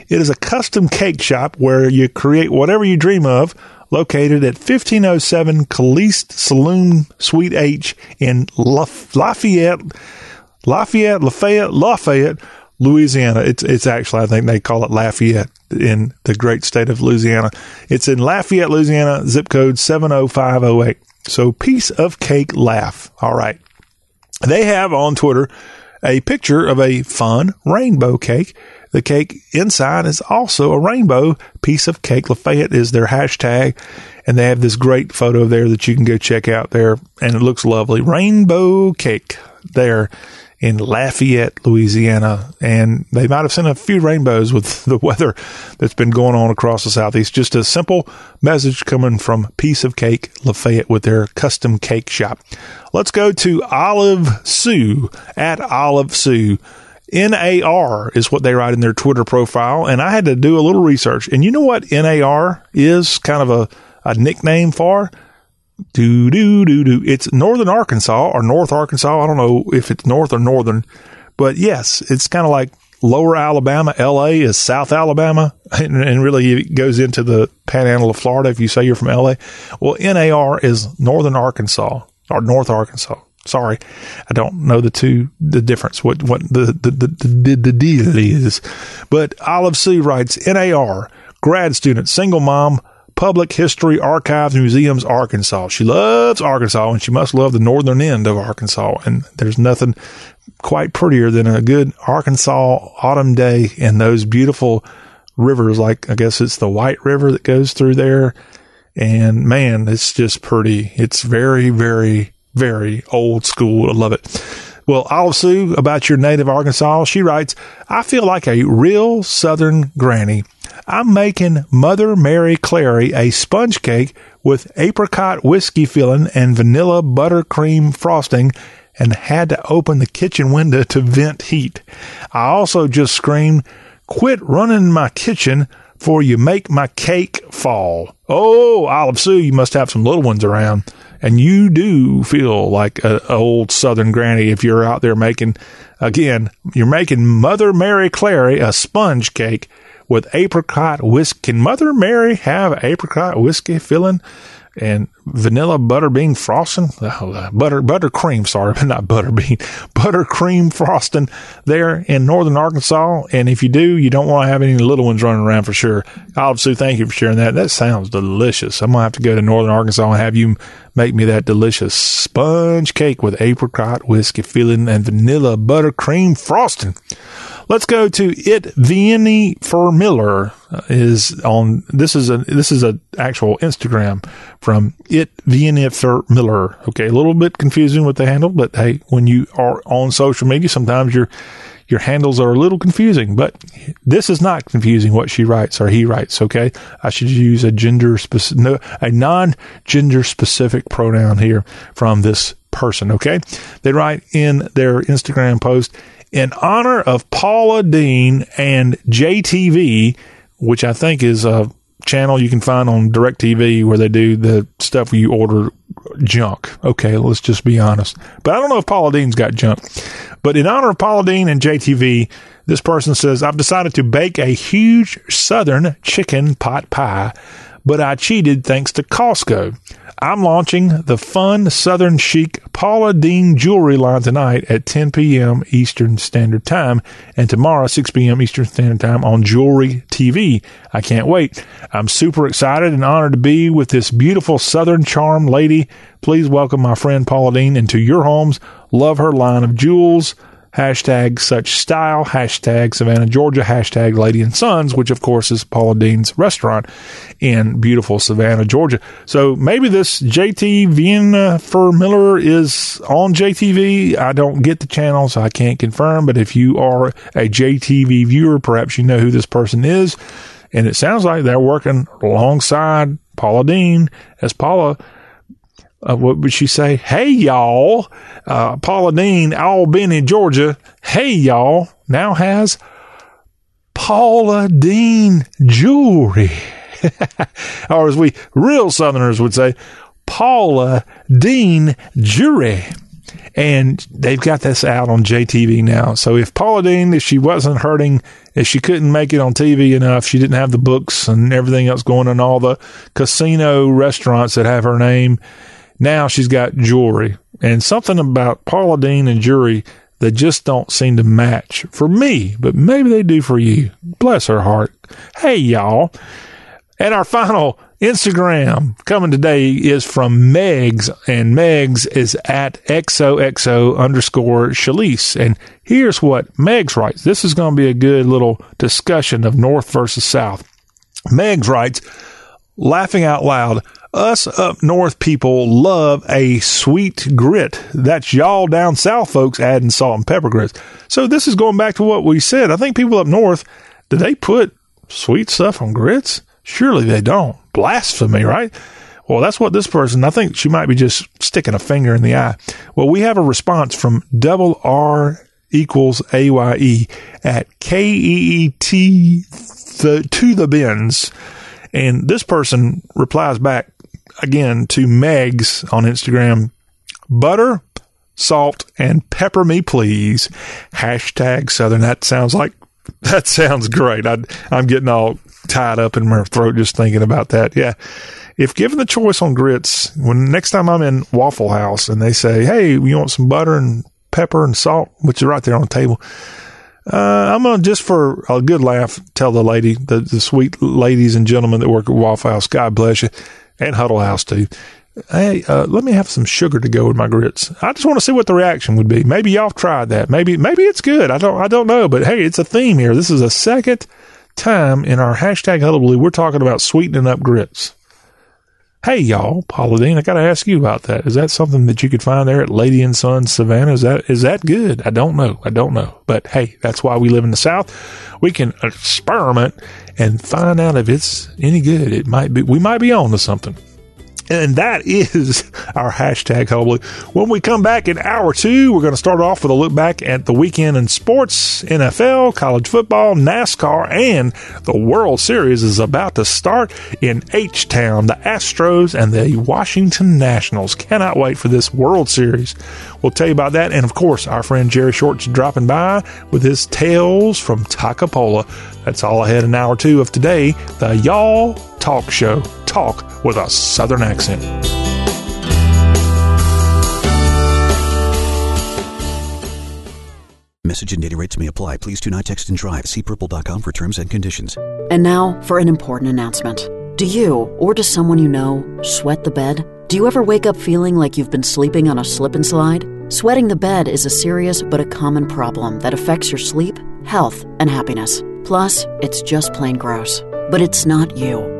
It is a custom cake shop where you create whatever you dream of, located at 1507 Kaliste Saloom Suite H in Lafayette, Lafayette, Lafayette, Lafayette, Louisiana. It's it's actually I think they call it Lafayette in the great state of Louisiana. It's in Lafayette, Louisiana, zip code 70508. So piece of cake laugh. All right. They have on Twitter a picture of a fun rainbow cake. The cake inside is also a rainbow piece of cake. Lafayette is their hashtag, and they have this great photo there that you can go check out there, and it looks lovely. Rainbow cake there in Lafayette, Louisiana, and they might have seen a few rainbows with the weather that's been going on across the southeast. Just a simple message coming from Piece of Cake Lafayette with their custom cake shop. Let's go to Olive Sue at Olive Sue. NAR is what they write in their Twitter profile, and I had to do a little research. And you know what NAR is? Kind of a, a nickname for do do do do. It's northern Arkansas or North Arkansas. I don't know if it's north or northern, but yes, it's kind of like lower Alabama. LA is South Alabama, and, and, really it goes into the panhandle of Florida if you say you're from LA. Well, NAR is northern Arkansas or North Arkansas. Sorry, I don't know the two the difference. What what the the the, the, the deal is, but Olive Sue writes NAR grad student single mom Public History Archives Museums, Arkansas. She loves Arkansas and she must love the northern end of Arkansas. And there's nothing quite prettier than a good Arkansas autumn day and those beautiful rivers. Like, I guess it's the White River that goes through there. And man, it's just pretty. It's very, very, very old school. I love it. Well, Olive Sue, about your native Arkansas, she writes, I feel like a real Southern granny. I'm making Mother Mary Clary a sponge cake with apricot whiskey filling and vanilla buttercream frosting and had to open the kitchen window to vent heat. I also just screamed, Quit running my kitchen for you make my cake fall. Oh, Olive Sue, you must have some little ones around. And you do feel like an old Southern granny if you're out there making, again, you're making Mother Mary Clary a sponge cake with apricot whiskey. Can Mother Mary have apricot whiskey filling and vanilla butter butterbean frosting? Oh, uh, butter buttercream, sorry, but not butterbean, buttercream frosting there in northern Arkansas. And if you do, you don't want to have any little ones running around for sure. Olive Sue, thank you for sharing that. That sounds delicious. I'm gonna have to go to northern Arkansas and have you make me that delicious sponge cake with apricot whiskey filling and vanilla buttercream frosting. Let's go to it. Vianney for Miller uh, is on. This is a this is a actual Instagram from it. Vianney for Miller. Okay, a little bit confusing with the handle, but hey, when you are on social media, sometimes your your handles are a little confusing. But this is not confusing. What she writes or he writes. Okay, I should use a gender specific, no, a non gender specific pronoun here from this person. Okay, they write in their Instagram post in honor of Paula Deen and JTV, which I think is a channel you can find on DirecTV where they do the stuff where you order junk. Okay, let's just be honest. But I don't know if Paula Deen's got junk. But in honor of Paula Deen and JTV, this person says, I've decided to bake a huge southern chicken pot pie, but I cheated thanks to Costco. I'm launching the fun Southern chic Paula Deen jewelry line tonight at 10 p.m. Eastern Standard Time and tomorrow 6 p.m. Eastern Standard Time on Jewelry TV. I can't wait. I'm super excited and honored to be with this beautiful Southern charm lady. Please welcome my friend Paula Deen into your homes. Love her line of jewels. Hashtag such style, hashtag Savannah, Georgia, hashtag Lady and Sons, which of course is Paula Deen's restaurant in beautiful Savannah, Georgia. So maybe this JT Vienna for Miller is on JTV. I don't get the channel, so I can't confirm. But if you are a JTV viewer, perhaps you know who this person is. And it sounds like they're working alongside Paula Deen as Paula uh, what would she say? Hey, y'all. Uh, Paula Deen, Albany, Georgia. Hey, y'all. Now has Paula Deen jewelry. or as we real Southerners would say, Paula Deen jewelry. And they've got this out on JTV now. So if Paula Deen, if she wasn't hurting, if she couldn't make it on TV enough, she didn't have the books and everything else going on, all the casino restaurants that have her name now she's got jewelry and something about Paula Deen and jewelry that just don't seem to match for me, but maybe they do for you. Bless her heart. Hey, y'all. And our final Instagram coming today is from Megs, and Megs is at XOXO underscore Shalise. And here's what Megs writes. This is going to be a good little discussion of North versus South. Megs writes, laughing out loud, us up north people love a sweet grit. That's y'all down south folks adding salt and pepper grits. So this is going back to what we said. I think people up north, do they put sweet stuff on grits? Surely they don't. Blasphemy, right? Well, that's what this person, I think she might be just sticking a finger in the eye. Well, we have a response from double R equals AYE at KEET the, to the bins. And this person replies back, again to Megs on Instagram. Butter, salt, and pepper me, please. Hashtag Southern. That sounds like that sounds great. I, I'm getting all tied up in my throat just thinking about that. Yeah. If given the choice on grits, when next time I'm in Waffle House and they say, "Hey, you want some butter and pepper and salt," which is right there on the table, uh, I'm gonna just for a good laugh tell the lady, the, the sweet ladies and gentlemen that work at Waffle House, God bless you and Huddle House too. Hey, uh, let me have some sugar to go with my grits. I just want to see what the reaction would be. Maybe y'all tried that. Maybe maybe it's good. I don't I don't know. But hey, it's a theme here. This is a second time in our hashtag Hullabaloo we're talking about sweetening up grits. Hey y'all, Paula Deen, I got to ask you about that. Is that something that you could find there at Lady and Son Savannah? Is that is that good? I don't know. I don't know. But hey, that's why we live in the South. We can experiment and find out if it's any good. It might be, we might be on to something. And that is our hashtag Hullabaloo. When we come back in hour two, we're going to start off with a look back at the weekend in sports, NFL, college football, NASCAR, and the World Series is about to start in H Town. The Astros and the Washington Nationals cannot wait for this World Series. We'll tell you about that. And of course, our friend Jerry Short's dropping by with his tales from Takapola. That's all ahead in hour two of today, the Y'all Talk Show. Talk with a Southern accent. Message and data rates may apply. Please do not text and drive. See purple.com for terms and conditions. And now for an important announcement. Do you, or does someone you know, sweat the bed? Do you ever wake up feeling like you've been sleeping on a slip and slide? Sweating the bed is a serious but a common problem that affects your sleep, health, and happiness. Plus, it's just plain gross. But it's not you,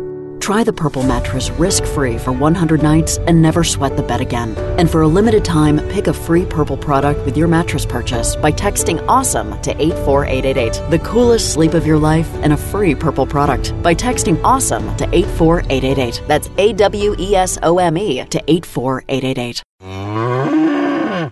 Try the Purple mattress risk free for 100 nights and never sweat the bed again. And for a limited time, pick a free Purple product with your mattress purchase by texting AWESOME to 84888. The coolest sleep of your life and a free Purple product by texting AWESOME to 84888. That's A W E S O M E to 84888.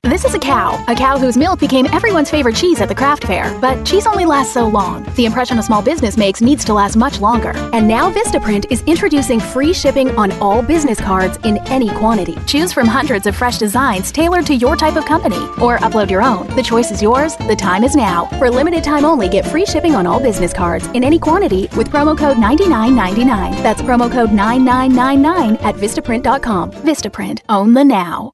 This is a cow, a cow whose milk became everyone's favorite cheese at the craft fair. But cheese only lasts so long. The impression a small business makes needs to last much longer. And now Vistaprint is introducing free shipping on all business cards in any quantity. Choose from hundreds of fresh designs tailored to your type of company, or upload your own. The choice is yours. The time is now. For limited time only, get free shipping on all business cards in any quantity with promo code 9999. That's promo code 9999 at Vistaprint.com. Vistaprint. Own the now.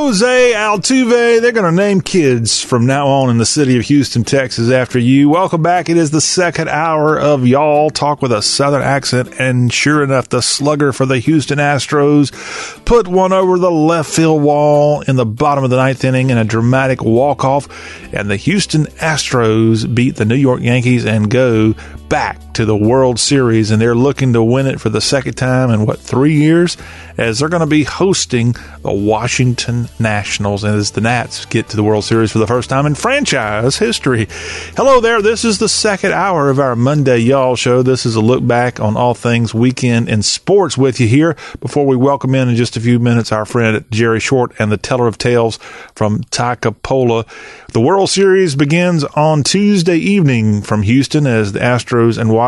Jose Altuve. They're going to name kids from now on in the city of Houston, Texas after you. Welcome back. It is the second hour of Y'all Talk with a Southern accent. And sure enough, the slugger for the Houston Astros put one over the left field wall in the bottom of the ninth inning in a dramatic walk-off. And the Houston Astros beat the New York Yankees and go back to the World Series. And they're looking to win it for the second time in what, three years? As they're going to be hosting the Washington Nationals and as the Nats get to the World Series for the first time in franchise history. Hello there. This is the second hour of our Monday Y'all show. This is a look back on all things weekend in sports with you here. Before we welcome in in just a few minutes our friend Jerry Short and the teller of tales from Takapola. The World Series begins on Tuesday evening from Houston as the Astros and Washington.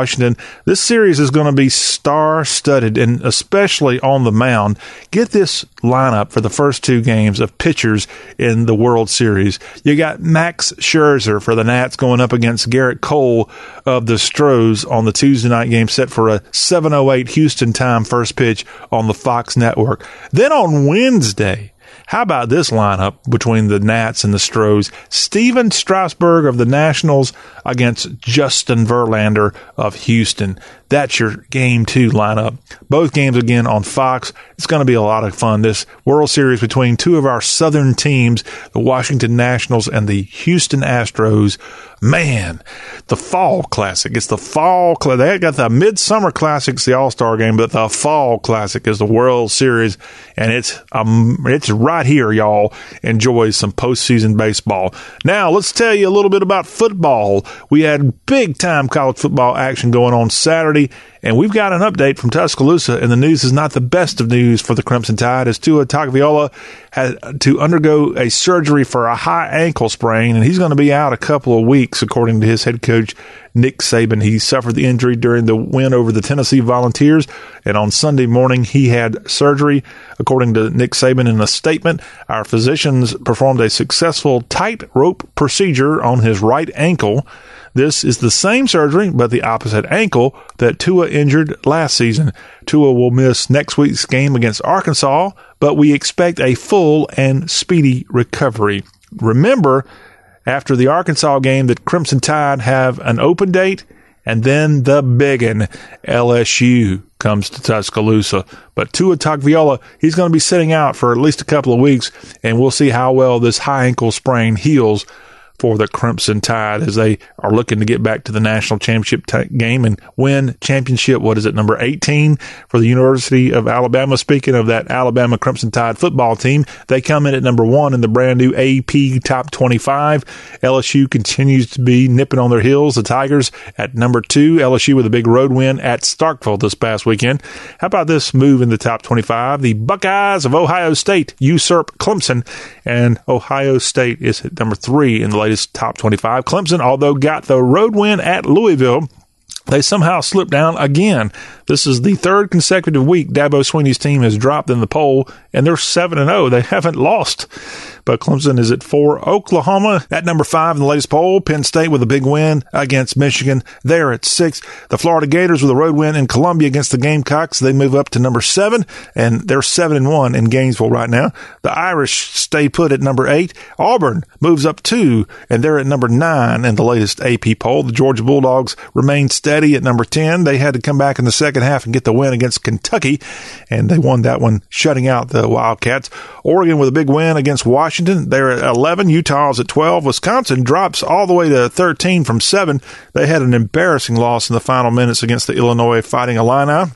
This series is going to be star studded and especially on the mound. Get this lineup for the first two games of pitchers in the World Series. You got Max Scherzer for the Nats going up against Gerrit Cole of the Stros on the Tuesday night game set for a 7:08 Houston time first pitch on the Fox network. Then on Wednesday, how about this lineup between the Nats and the Stros? Stephen Strasburg of the Nationals against Justin Verlander of Houston. That's your game two lineup. Both games again on Fox. It's going to be a lot of fun. This World Series between two of our Southern teams, the Washington Nationals and the Houston Astros. Man, the Fall Classic. It's the Fall Classic. They got the Midsummer Classic, it's the All Star game, but the Fall Classic is the World Series, and it's um, it's right here, y'all. Enjoy some postseason baseball. Now, let's tell you a little bit about football. We had big time college football action going on Saturday. And we've got an update from Tuscaloosa, and the news is not the best of news for the Crimson Tide as Tua Tagovailoa had to undergo a surgery for a high ankle sprain, and he's going to be out a couple of weeks, according to his head coach, Nick Saban. He suffered the injury during the win over the Tennessee Volunteers, and on Sunday morning he had surgery. According to Nick Saban in a statement, our physicians performed a successful tightrope procedure on his right ankle. This is the same surgery, but the opposite ankle that Tua injured last season. Tua will miss next week's game against Arkansas, but we expect a full and speedy recovery. Remember, after the Arkansas game, that Crimson Tide have an open date, and then the biggin, LSU comes to Tuscaloosa. But Tua Tagovailoa, he's going to be sitting out for at least a couple of weeks, and we'll see how well this high ankle sprain heals for the Crimson Tide as they are looking to get back to the national championship t- game and win championship. What is it, number 18 for the University of Alabama? Speaking of that Alabama Crimson Tide football team, they come in at number one in the brand new AP Top 25. LSU continues to be nipping on their heels. The Tigers at number two. LSU with a big road win at Starkville this past weekend. How about this move in the top 25? The Buckeyes of Ohio State usurp Clemson, and Ohio State is at number three in the latest top 25. Clemson, although got the road win at Louisville, they somehow slipped down again. This is the third consecutive week Dabo Swinney's team has dropped in the poll, and they're 7 and 0. They haven't lost. But Clemson is at four. Oklahoma at number five in the latest poll. Penn State with a big win against Michigan. They're at six. The Florida Gators with a road win in Columbia against the Gamecocks. They move up to number seven, and they're seven and one in Gainesville right now. The Irish stay put at number eight. Auburn moves up two, and they're at number nine in the latest AP poll. The Georgia Bulldogs remain steady at number 10. They had to come back in the second half and get the win against Kentucky, and they won that one, shutting out the Wildcats. Oregon with a big win against Washington. Washington, they're at 11. Utah's at 12. Wisconsin drops all the way to 13 from 7. They had an embarrassing loss in the final minutes against the Illinois Fighting Illini.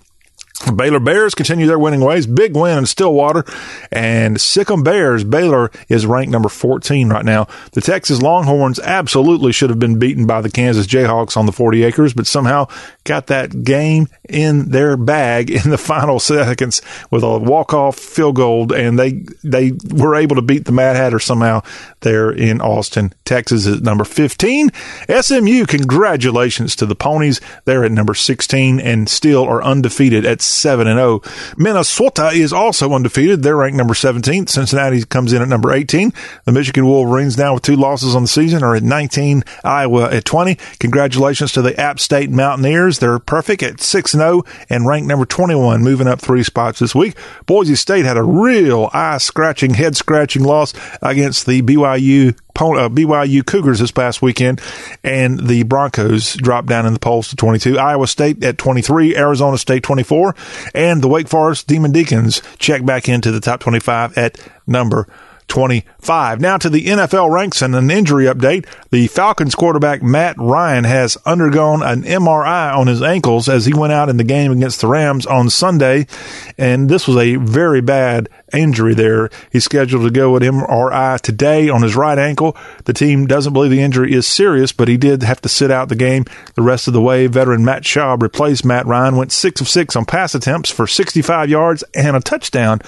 Baylor Bears continue their winning ways. Big win in Stillwater. And Sic 'em Bears, Baylor is ranked number 14 right now. The Texas Longhorns absolutely should have been beaten by the Kansas Jayhawks on the 40 acres, but somehow got that game in their bag in the final seconds with a walk-off field goal, and they they were able to beat the Mad Hatter somehow there in Austin, Texas at number 15. SMU, congratulations to the Ponies. They're at number 16 and still are undefeated at 7 and 0. Minnesota is also undefeated. They're ranked number 17. Cincinnati comes in at number 18. The Michigan Wolverines now with two losses on the season are at 19. Iowa at 20. Congratulations to the App State Mountaineers. They're perfect at 6 0 and ranked number 21, moving up three spots this week. Boise State had a real eye scratching, head scratching loss against the BYU uh, BYU Cougars this past weekend, and the Broncos dropped down in the polls to 22. Iowa State at 23, Arizona State 24, and the Wake Forest Demon Deacons check back into the top 25 at number 25. Now to the NFL ranks and an injury update. The Falcons quarterback Matt Ryan has undergone an MRI on his ankles as he went out in the game against the Rams on Sunday. And this was a very bad injury there. He's scheduled to go at MRI today on his right ankle. The team doesn't believe the injury is serious, but he did have to sit out the game the rest of the way. Veteran Matt Schaub replaced Matt Ryan, went six of six on pass attempts for 65 yards and a touchdown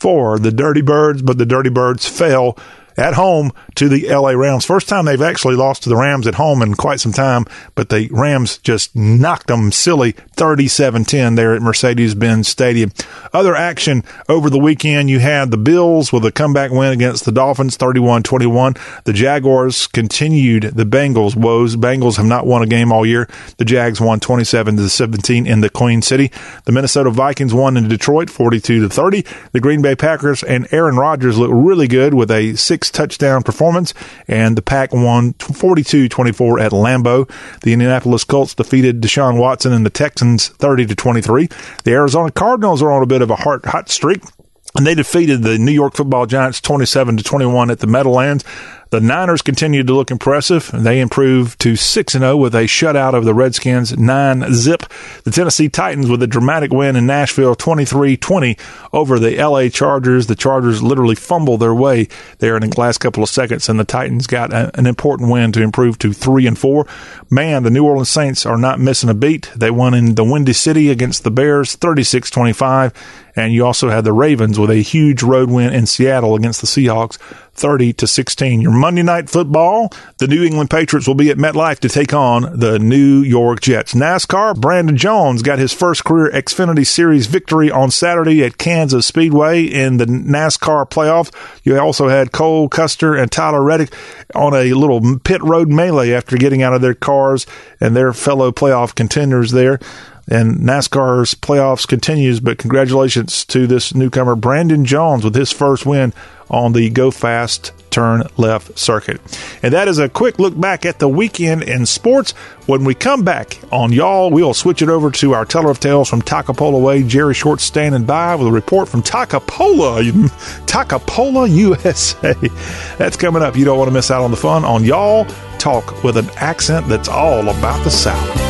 for the Dirty Birds, but the Dirty Birds fell at home to the LA Rams. First time they've actually lost to the Rams at home in quite some time, but the Rams just knocked them silly 37-10 there at Mercedes-Benz Stadium. Other action over the weekend, you had the Bills with a comeback win against the Dolphins 31-21. The Jaguars continued the Bengals woes. Bengals have not won a game all year. The Jags won 27 to 17 in the Queen City. The Minnesota Vikings won in Detroit 42 to 30. The Green Bay Packers and Aaron Rodgers look really good with a six touchdown performance, and the Pack won 42 24 at Lambeau. The Indianapolis Colts defeated Deshaun Watson and the Texans 30 to 23. The Arizona Cardinals are on a bit of a hot, hot streak. And they defeated the New York Football Giants 27 to 21 at the Meadowlands. The Niners continued to look impressive. They improved to 6 0 with a shutout of the Redskins 9 zip. The Tennessee Titans with a dramatic win in Nashville 23 20 over the LA Chargers. The Chargers literally fumbled their way there in the last couple of seconds, and the Titans got a, an important win to improve to 3 and 4. Man, the New Orleans Saints are not missing a beat. They won in the Windy City against the Bears 36 25. And you also had the Ravens with a huge road win in Seattle against the Seahawks 30 to 16. Your Monday night football, the New England Patriots will be at MetLife to take on the New York Jets. NASCAR, Brandon Jones got his first career Xfinity Series victory on Saturday at Kansas Speedway in the NASCAR playoffs. You also had Cole Custer and Tyler Reddick on a little pit road melee after getting out of their cars and their fellow playoff contenders there and NASCAR's playoffs continues. But congratulations to this newcomer, Brandon Jones, with his first win on the Go Fast Turn Left circuit. And that is a quick look back at the weekend in sports. When we come back on Y'all, we'll switch it over to our teller of tales from Takapola Way. Jerry Short standing by with a report from Takapola, Takapola, USA. That's coming up. You don't want to miss out on the fun on Y'all Talk with an accent that's all about the South.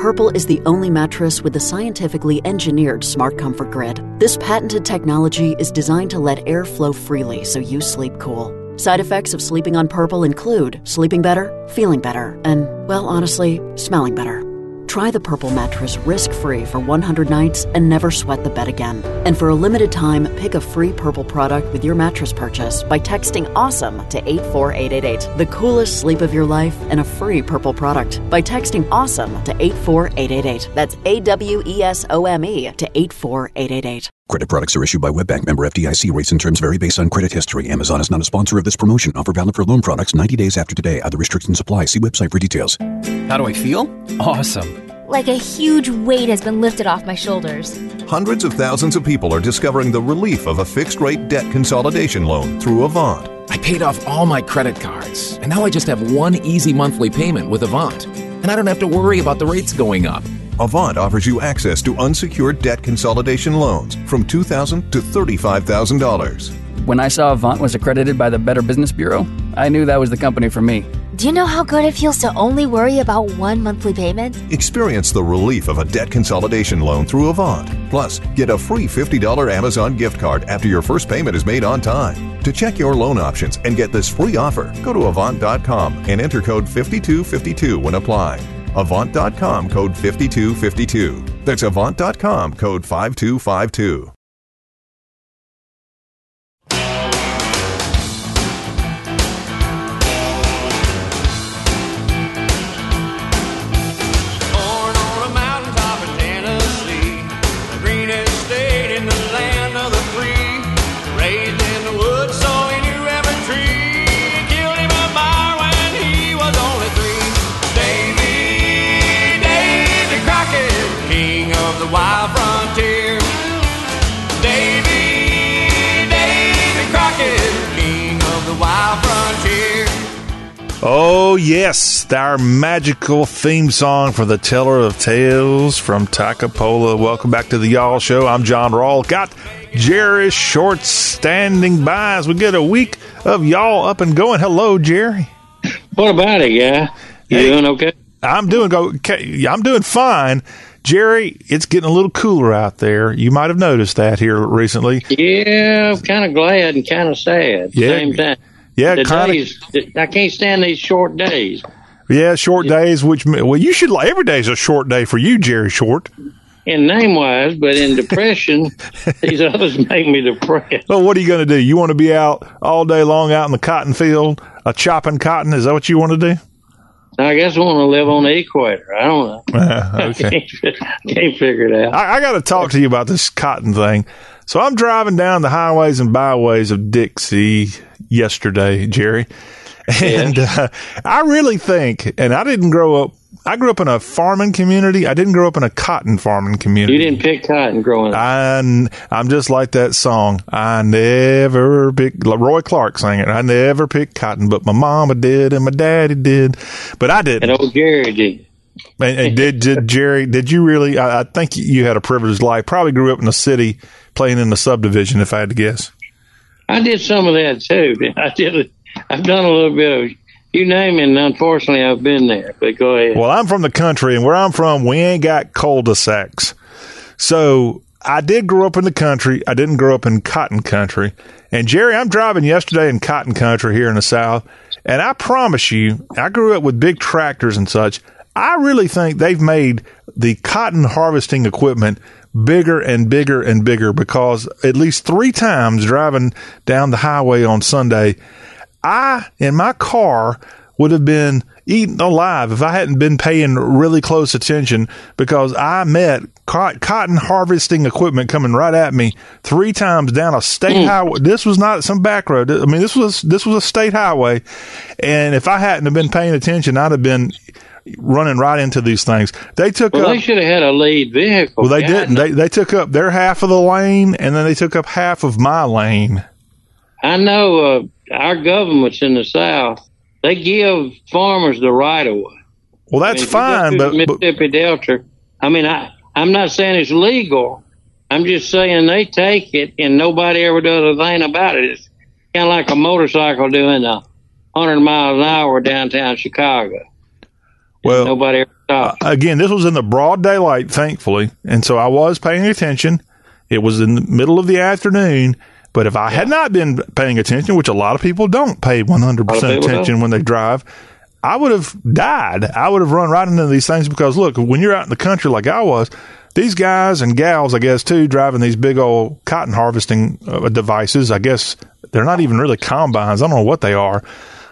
Purple is the only mattress with a scientifically engineered smart comfort grid. This patented technology is designed to let air flow freely so you sleep cool. Side effects of sleeping on purple include sleeping better, feeling better, and, well, honestly, smelling better. Try the Purple mattress risk free for 100 nights and never sweat the bed again. And for a limited time, pick a free Purple product with your mattress purchase by texting AWESOME to 84888. The coolest sleep of your life and a free Purple product by texting AWESOME to 84888. That's A W E S O M E to 84888. Credit products are issued by WebBank member FDIC. Rates and terms vary based on credit history. Amazon is not a sponsor of this promotion. Offer valid for loan products 90 days after today. Other restrictions apply. See website for details. How do I feel? Awesome. Like a huge weight has been lifted off my shoulders. Hundreds of thousands of people are discovering the relief of a fixed rate debt consolidation loan through Avant. I paid off all my credit cards, and now I just have one easy monthly payment with Avant. And I don't have to worry about the rates going up. Avant offers you access to unsecured debt consolidation loans from 2,000 to $35,000. When I saw Avant was accredited by the Better Business Bureau, I knew that was the company for me. Do you know how good it feels to only worry about one monthly payment? Experience the relief of a debt consolidation loan through Avant. Plus, get a free $50 Amazon gift card after your first payment is made on time. To check your loan options and get this free offer, go to Avant.com and enter code 5252 when applying. Avant.com code 5252. That's Avant.com code 5252. Oh, yes, our magical theme song for the Teller of Tales from Toccopola. Welcome back to the Y'all Show. I'm John Rawl. Got Jerry Short standing by as we get a week of Y'all up and going. Hello, Jerry. What about it, guy? You Hey. doing okay? I'm doing go. Okay, I'm doing fine. Jerry, it's getting a little cooler out there. You might have noticed that here recently. Yeah, I'm kind of glad and kind of sad at the Yeah. same time. Yeah, the kinda- days, I can't stand these short days. Yeah, short days. Which well, you should. Every day's a short day for you, Jerry Short. In name wise, but in depression, these others make me depressed. Well, what are you going to do? You want to be out all day long out in the cotton field, uh, chopping cotton? Is that what you want to do? I guess I want to live on the equator. I don't know. Uh, okay. I can't figure it out. I, I got to talk to you about this cotton thing. So I'm driving down the highways and byways of Dixie yesterday, Jerry, and uh, I really think, and I didn't grow up. I grew up in a farming community. I didn't grow up in a cotton farming community. You didn't pick cotton growing up. I, I'm just like that song. I never picked, Roy Clark sang it. I never picked cotton, but my mama did and my daddy did, but I didn't. And old Jerry did. And, and did, did Jerry, did you really, I, I think you had a privileged life. Probably grew up in a city playing in the subdivision, if I had to guess. I did some of that too. I did. I've done a little bit of you name it. And unfortunately, I've been there. But go ahead. Well, I'm from the country, and where I'm from, we ain't got cul-de-sacs. So I did grow up in the country. I didn't grow up in cotton country. And Jerry, I'm driving yesterday in cotton country here in the South, and I promise you, I grew up with big tractors and such. I really think they've made the cotton harvesting equipment bigger and bigger and bigger because at least three times driving down the highway on Sunday, I, in my car, would have been eaten alive if I hadn't been paying really close attention because I met cotton harvesting equipment coming right at me three times down a state mm. highway. This was not some back road. I mean, this was this was a state highway, and if I hadn't have been paying attention, I'd have been running right into these things. They took well, up. they should have had a lead vehicle. well, they God, didn't. They they took up their half of the lane, and then they took up half of my lane. I know uh, our governments in the South. They give farmers the right of way. Well, that's I mean, if you go fine, but, the but Mississippi Delta. I mean, I I'm not saying it's legal. I'm just saying they take it and nobody ever does a thing about it. It's kind of like a motorcycle doing a hundred miles an hour downtown Chicago. Well, Nobody ever stops. again, this was in the broad daylight, thankfully, and so I was paying attention. It was in the middle of the afternoon, But if I had not been paying attention, which a lot of people don't pay 100% attention don't. when they drive, I would have died. I would have run right into these things because look, when you're out in the country like I was, these guys and gals, I guess too, driving these big old cotton harvesting uh, devices. I guess they're not even really combines. I don't know what they are,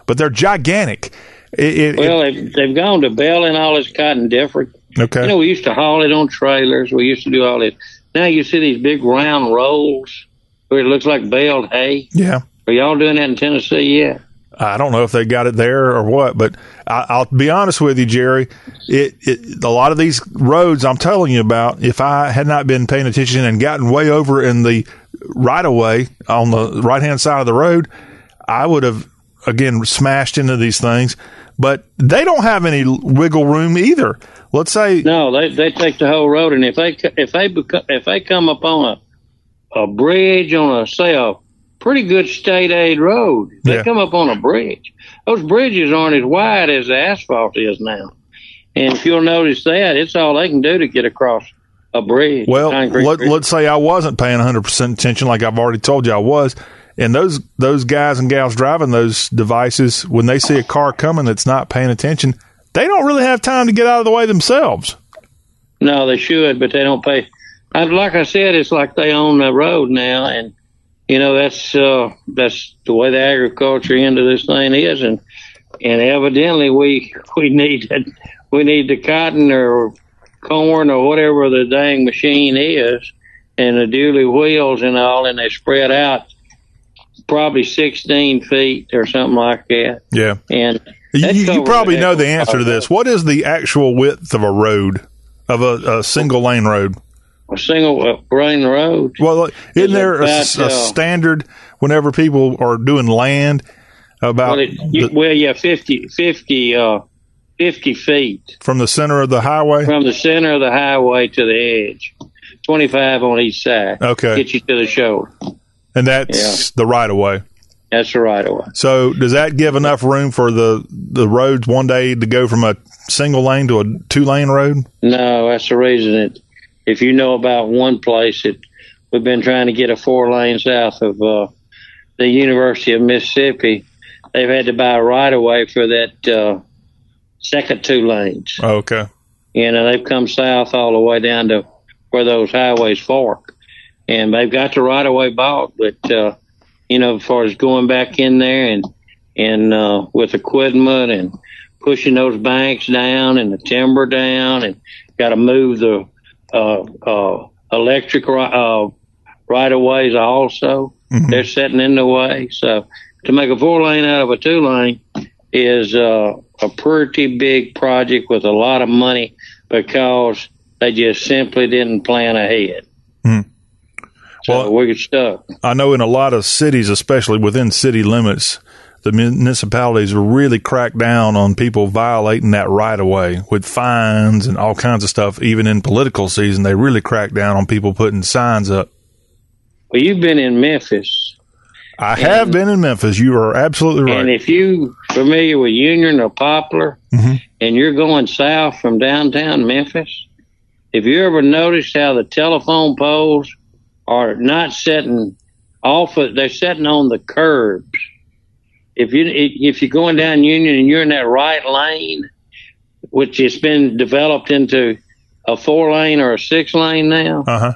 but they're gigantic. It, it, Well, they've, they've gone to baling all this cotton different. Okay. You know, we used to haul it on trailers. We used to do all this. Now you see these big round rolls where it looks like baled hay. yeah. Are y'all doing that in Tennessee yet? I don't know if they got it there or what, but I, I'll be honest with you, Jerry. It, it a lot of these roads I'm telling you about. If I had not been paying attention and gotten way over in the right of way on the right hand side of the road, I would have again smashed into these things. But they don't have any wiggle room either. Let's say No, they they take the whole road, and if they if they if they come upon a a bridge on a say a pretty good state aid road, they Yeah. come up on a bridge. Those bridges aren't as wide as the asphalt is now, and if you'll notice that, it's all they can do to get across a bridge. Well, let, bridge. let's say I wasn't paying 100% attention like I've already told you I was. And those those guys and gals driving those devices, when they see a car coming that's not paying attention, they don't really have time to get out of the way themselves. No, they should, but they don't pay. Like I said, it's like they own the road now, and you know that's uh, that's the way the agriculture end of this thing is, and and evidently we we need. We need the cotton or corn or whatever the dang machine is, and the dually wheels and all, and they spread out probably sixteen feet or something like that, Yeah. and You, you- probably know the answer to this. What is the actual width of a road, of a, a single lane road? A single lane road. Well, isn't is there a, about, a uh, standard whenever people are doing land about Well, it, you, well, yeah, 50, 50, uh, 50 feet from the center of the highway? from the center of the highway to the edge. 25 on each side. Okay. Get you to the shoulder. And that's the right of way. That's the right of way. So does that give enough room for the the roads one day to go from a single lane to a two lane road? No, that's the reason it, if you know about one place, it, we've been trying to get a four lane south of, uh, the University of Mississippi. They've had to buy a right of way for that, uh, second two lanes. Okay. You know, they've come south all the way down to where those highways fork. And they've got the right of way bought, but, uh, you know, as far as going back in there and, and, uh, with equipment and pushing those banks down and the timber down and got to move the, uh, uh, electric, uh, right of ways also. They're setting in the way. So to make a four lane out of a two lane is, uh, a pretty big project with a lot of money because they just simply didn't plan ahead. Hmm. So we're stuck. I know in a lot of cities, especially within city limits, the municipalities really crack down on people violating that right of way with fines and all kinds of stuff. Even in political season, they really crack down on people putting signs up. Well, you've been in Memphis. I have been in Memphis. You are absolutely right. And if you familiar with Union or Poplar Mhm. and you're going south from downtown Memphis, if you ever noticed how the telephone poles are not setting off of, they're setting on the curbs. If you, if you're going down Union and you're in that right lane, which has been developed into a four lane or a six lane now, Uh huh.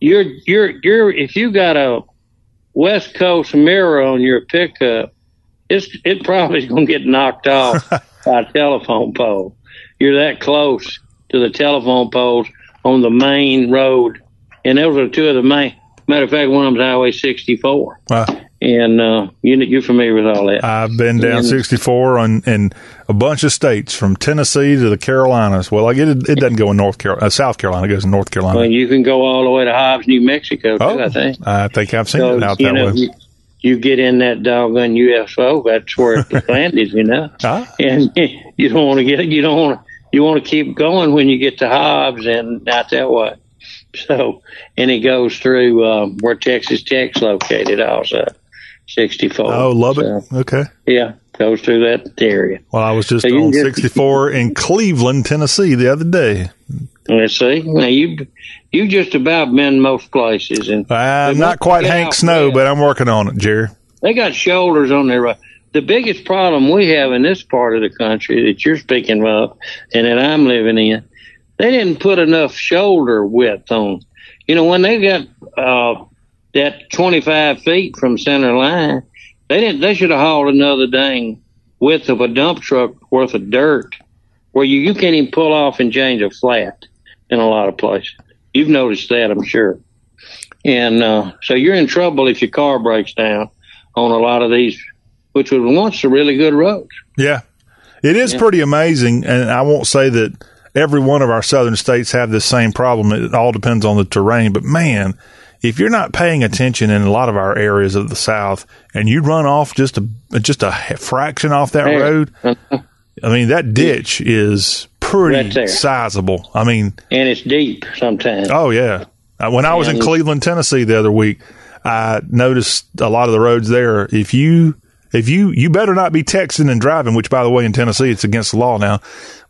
you're you're you're if you got a West Coast mirror on your pickup, it's it probably is going to get knocked off by a telephone pole. You're that close to the telephone poles on the main road, and those are two of the main. Matter of fact, one of them's Highway 64, Wow. and uh, you you're familiar with all that. I've been down And- 64 on in a bunch of states from Tennessee to the Carolinas. Well, like it, it doesn't go in North Carolina, uh, South Carolina. It goes in North Carolina. well, you can go all the way to Hobbs, New Mexico, too. oh, I think. I think I've seen So, it out you that know, way. You, you get in that doggone UFO, that's where it landed, you know. Ah. And you don't want to get you don't want to you want to keep going when you get to Hobbs and out that way. So, and it goes through um, where Texas Tech's located, also sixty four. Oh, Lubbock. okay. yeah, goes through that area. Well, I was just So on can get- 64 in Cleveland, Tennessee the other day. Let's see. Now you You just about been most places, and I'm not quite Hank Snow, west. but I'm working on it, Jerry. They got shoulders on their. The biggest problem we have in this part of the country that you're speaking of and that I'm living in, they didn't put enough shoulder width on. You know, when they got uh, that 25 feet from center line, they didn't. They should have hauled another dang width of a dump truck worth of dirt, where you you can't even pull off and change a flat in a lot of places. You've noticed that, I'm sure. And uh, so you're in trouble if your car breaks down on a lot of these, which was once a really good road. Yeah. It is pretty amazing. And I won't say that every one of our southern states have this same problem. It all depends on the terrain. But man, if you're not paying attention in a lot of our areas of the South and you run off just a, just a fraction off that road, I mean, that ditch is pretty there. sizable. I mean, And it's deep sometimes. Oh yeah. Uh, When I was in Cleveland, Tennessee the other week, I noticed a lot of the roads there. If you if you you better not be texting and driving, which by the way in Tennessee it's against the law now.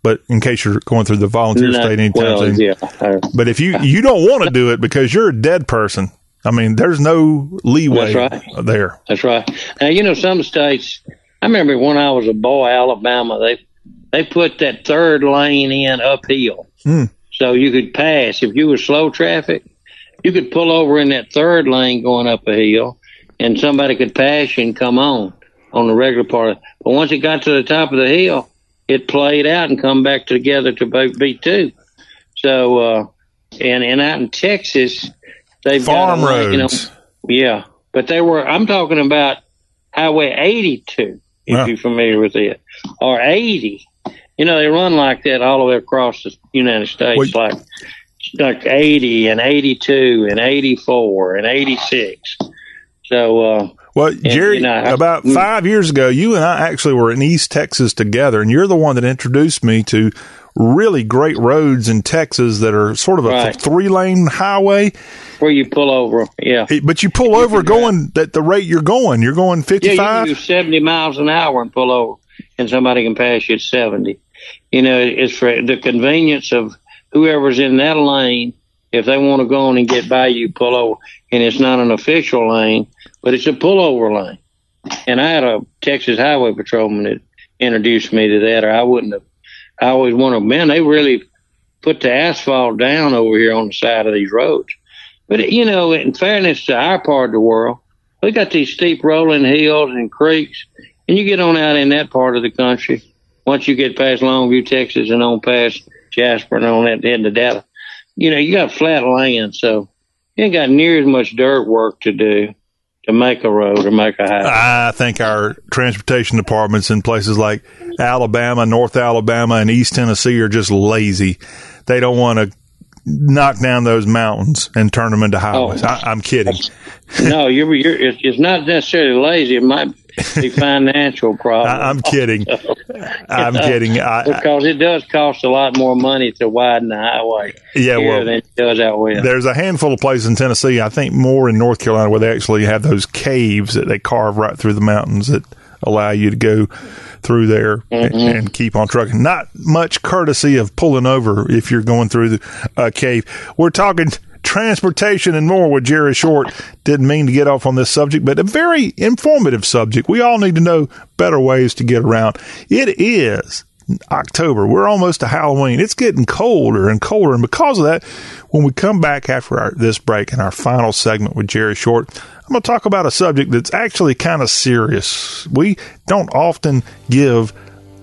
But in case you're going through the volunteer No, state anytime well, soon, yeah. I- but if you you don't want to do it because you're a dead person, I mean, there's no leeway That's there. That's right. Now you know some states. I remember when I was a boy, Alabama. They they put that third lane in uphill, Hmm. so you could pass if you were slow traffic. You could pull over in that third lane going up a hill, and somebody could pass you and come on on the regular part. But once it got to the top of the hill, it played out and come back together to be, two. So uh, and and out in Texas, they've Farm got lane, you know, roads. yeah, but they were. I'm talking about Highway 82. If Wow. you're familiar with it, or 80. You know, they run like that all the way across the United States, like like 80 and 82 and 84 and 86. So, uh, Well, Jerry, you know, I- about five years ago, you and I actually were in East Texas together, and you're the one that introduced me to really great roads in Texas that are sort of a Right. three lane highway. where you pull over, yeah. But you pull over going at the rate you're going. You're going Yeah, 55. you can do 70 miles an hour and pull over, and somebody can pass you at 70. You know, it's for the convenience of whoever's in that lane. If they want to go on and get by you, pull over. And it's not an official lane, but it's a pullover lane. And I had a Texas Highway Patrolman that introduced me to that, or I wouldn't have. I always wanted, man, they really put the asphalt down over here on the side of these roads. But, you know, in fairness to our part of the world, we got these steep rolling hills and creeks, and you get on out in that part of the country. Once you get past Longview, Texas, and on past Jasper and on that end of data, you know you got flat land, so you ain't got near as much dirt work to do to make a road or make a highway. I think our transportation departments in places like Alabama, North Alabama, and East Tennessee are just lazy. They don't want to knock down those mountains and turn them into highways. Oh. I, I'm kidding. no, you're, you're it's, it's not necessarily lazy. It might be financial problem. I, I'm kidding. I'm kidding. I, because it does cost a lot more money to widen the highway Yeah, well, than it does out west. There's a handful of places in Tennessee, I think more in North Carolina, where they actually have those caves that they carve right through the mountains that allow you to go through there and, Mhm. and keep on trucking. Not much courtesy of pulling over if you're going through the uh, cave. We're talking transportation and more with Jerry Short. Didn't mean to get off on this subject, but a very informative subject. We all need to know better ways to get around. It is October. We're almost to Halloween. It's getting colder and colder. And because of that, when we come back after our, this break and our final segment with Jerry Short, I'm going to talk about a subject that's actually kind of serious. We don't often give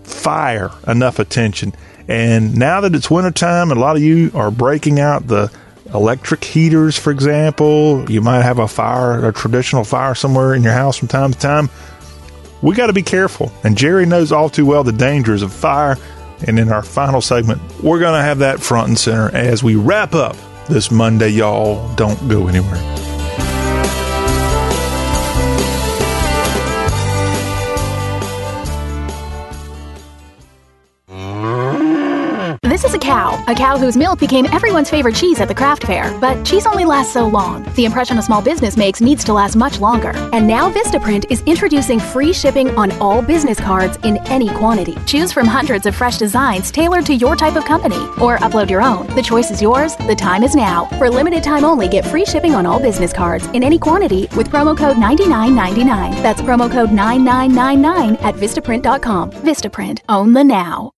fire enough attention. And now that it's wintertime, a lot of you are breaking out the electric heaters, for example, you might have a fire, a traditional fire somewhere in your house from time to time we got to be careful. And Jerry knows all too well the dangers of fire. And in our final segment, we're going to have that front and center as we wrap up this Monday, y'all. Don't go anywhere. This is a cow, a cow whose milk became everyone's favorite cheese at the craft fair. But cheese only lasts so long. The impression a small business makes needs to last much longer. And now Vistaprint is introducing free shipping on all business cards in any quantity. Choose from hundreds of fresh designs tailored to your type of company, or upload your own. The choice is yours. The time is now. For limited time only, get free shipping on all business cards in any quantity with promo code 9999. That's promo code 9999 at Vistaprint.com. Vistaprint. Own the now.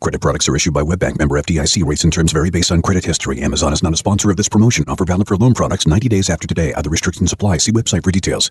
Credit products are issued by WebBank member FDIC. Rates and terms vary based on credit history. Amazon is not a sponsor of this promotion. Offer valid for loan products 90 days after today. Other restrictions apply. See website for details.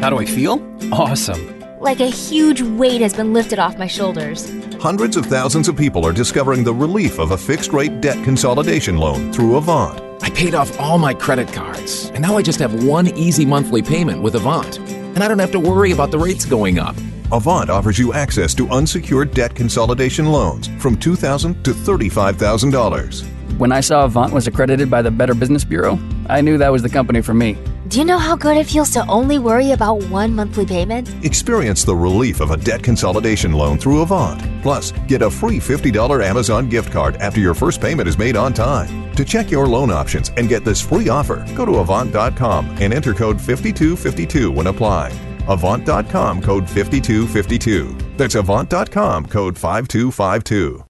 How do I feel? Awesome. Like a huge weight has been lifted off my shoulders. Hundreds of thousands of people are discovering the relief of a fixed rate debt consolidation loan through Avant. I paid off all my credit cards, and now I just have one easy monthly payment with Avant. And I don't have to worry about the rates going up. Avant offers you access to unsecured debt consolidation loans from 2,000 to $35,000. When I saw Avant was accredited by the Better Business Bureau, I knew that was the company for me. Do you know how good it feels to only worry about one monthly payment? Experience the relief of a debt consolidation loan through Avant. Plus, get a free $50 Amazon gift card after your first payment is made on time. To check your loan options and get this free offer, go to Avant.com and enter code 5252 when applying. Avant.com code 5252. That's Avant.com code 5252.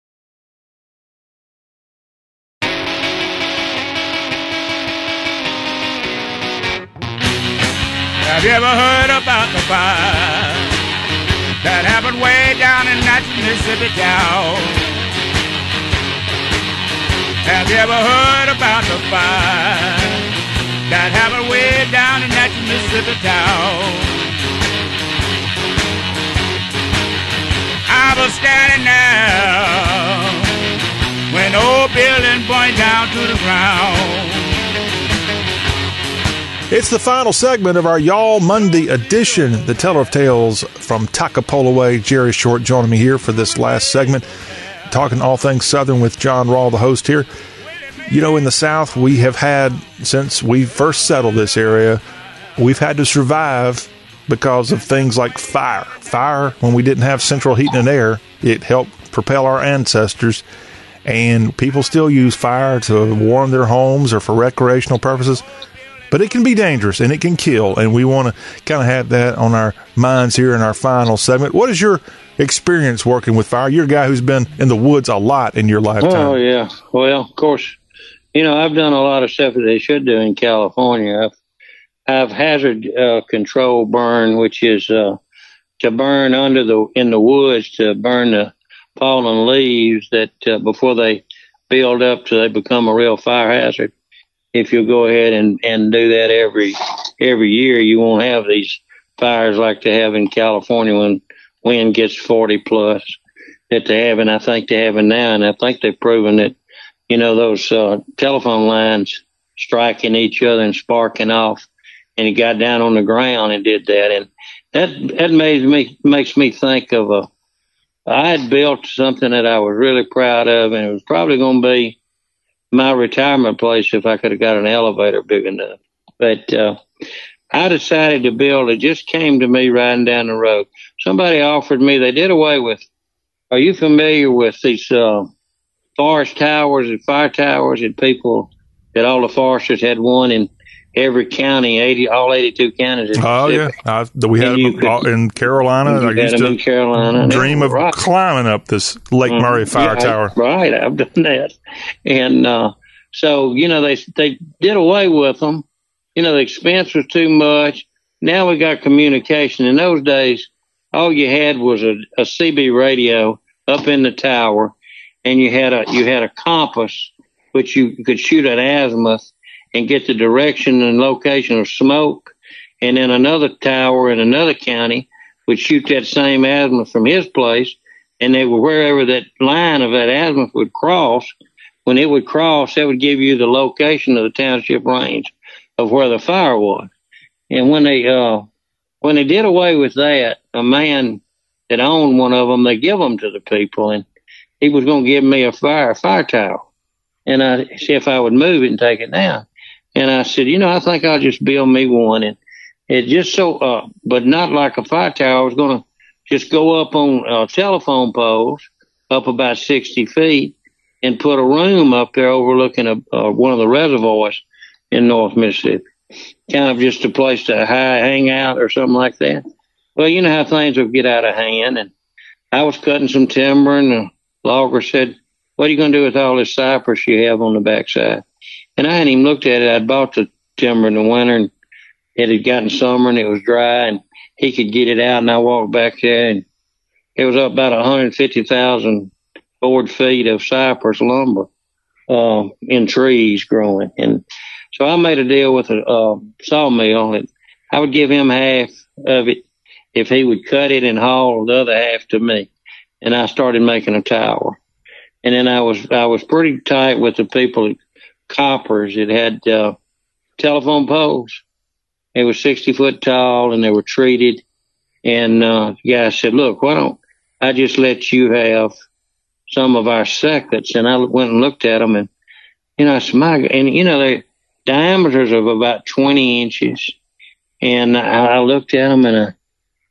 Have you ever heard about the fire that happened way down in that Mississippi town? Have you ever heard about the fire that happened way down in that Mississippi town? Standing there when old building down to the ground. It's the final segment of our Y'all Monday edition, the Teller of Tales from Toccopola Way. Jerry Short joining me here for this last segment, talking all things Southern with John Rawl, the host here. You know, in the South, we have had, since we first settled this area, we've had to survive because of things like fire. Fire, when we didn't have central heating and air, it helped propel our ancestors. And people still use fire to warm their homes or for recreational purposes but it can be dangerous and it can kill. And we want to kind of have that on our minds here in our final segment. What is your experience working with fire? You're a guy who's been in the woods a lot in your lifetime. Oh yeah. Well, of course, you know I've done a lot of stuff that they should do in California. I've I've hazard uh, control burn, which is uh, to burn under the in the woods to burn the fallen leaves that uh, before they build up so they become a real fire hazard. If you'll go ahead and, and do that every every year, you won't have these fires like they have in California when wind gets 40 plus that they have, and I think they have it now, and I think they've proven that, you know, those uh, telephone lines striking each other and sparking off, and he got down on the ground and did that, and that that made me makes me think of a. I had built something that I was really proud of, and it was probably going to be my retirement place if I could have got an elevator big enough. But uh, I decided to build. It just came to me riding down the road. Somebody offered me. They did away with. Are you familiar with these uh, forest towers and fire towers? And people that all the foresters had one in every county, eighty, all eighty-two counties. in Oh yeah, I, we had them could- in Carolina. I used to in Carolina. dream of climbing up this Lake Mhm. Murray fire Yeah, tower. Right, I've done that, and uh, so you know they they did away with them. You know the expense was too much. Now we got communication. In those days, all you had was a, a CB radio up in the tower, and you had a you had a compass which you could shoot at azimuth and get the direction and location of smoke, and then another tower in another county would shoot that same azimuth from his place, and they were wherever that line of that azimuth would cross, when it would cross, it would give you the location of the township range of where the fire was. And when they uh, when they did away with that, a man that owned one of them, they give them to the people, and he was going to give me a fire fire towel, and I see if I would move it and take it down. And I said, you know, I think I'll just build me one, and it just so, uh, but not like a fire tower. I was going to just go up on uh, telephone poles up about 60 feet and put a room up there overlooking a, uh, one of the reservoirs in North Mississippi. Kind of just a place to high, hang out or something like that. Well, you know how things will get out of hand. And I was cutting some timber and the logger said, what are you going to do with all this cypress you have on the backside? And I hadn't even looked at it. I'd bought the timber in the winter and it had gotten summer and it was dry and he could get it out. And I walked back there and it was up about 150,000 board feet of cypress lumber uh, in trees growing. And so I made a deal with a uh, sawmill that I would give him half of it if he would cut it and haul the other half to me. And I started making a tower. And then I was I was pretty tight with the people Coppers. It had uh, telephone poles. It was 60 foot tall and they were treated. And uh, the guy said, look, why don't I just let you have some of our circuits? And I went and looked at them and, you know, it's my, and you know, they diameters of about 20 inches. And I, I looked at them and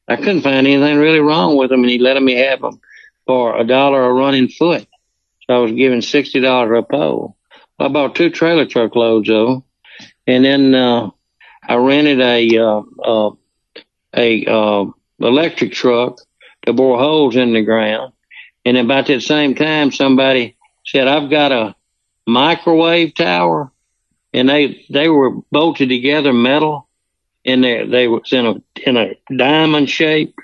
I, I couldn't find anything really wrong with them. And he let me have them for a dollar a running foot. So I was giving $60 a pole. I bought two trailer truck loads of them. And then, uh, I rented a, uh, uh, a, uh, electric truck to bore holes in the ground. And about that same time, somebody said, I've got a microwave tower and they, they were bolted together metal and they, they was in a, in a diamond shape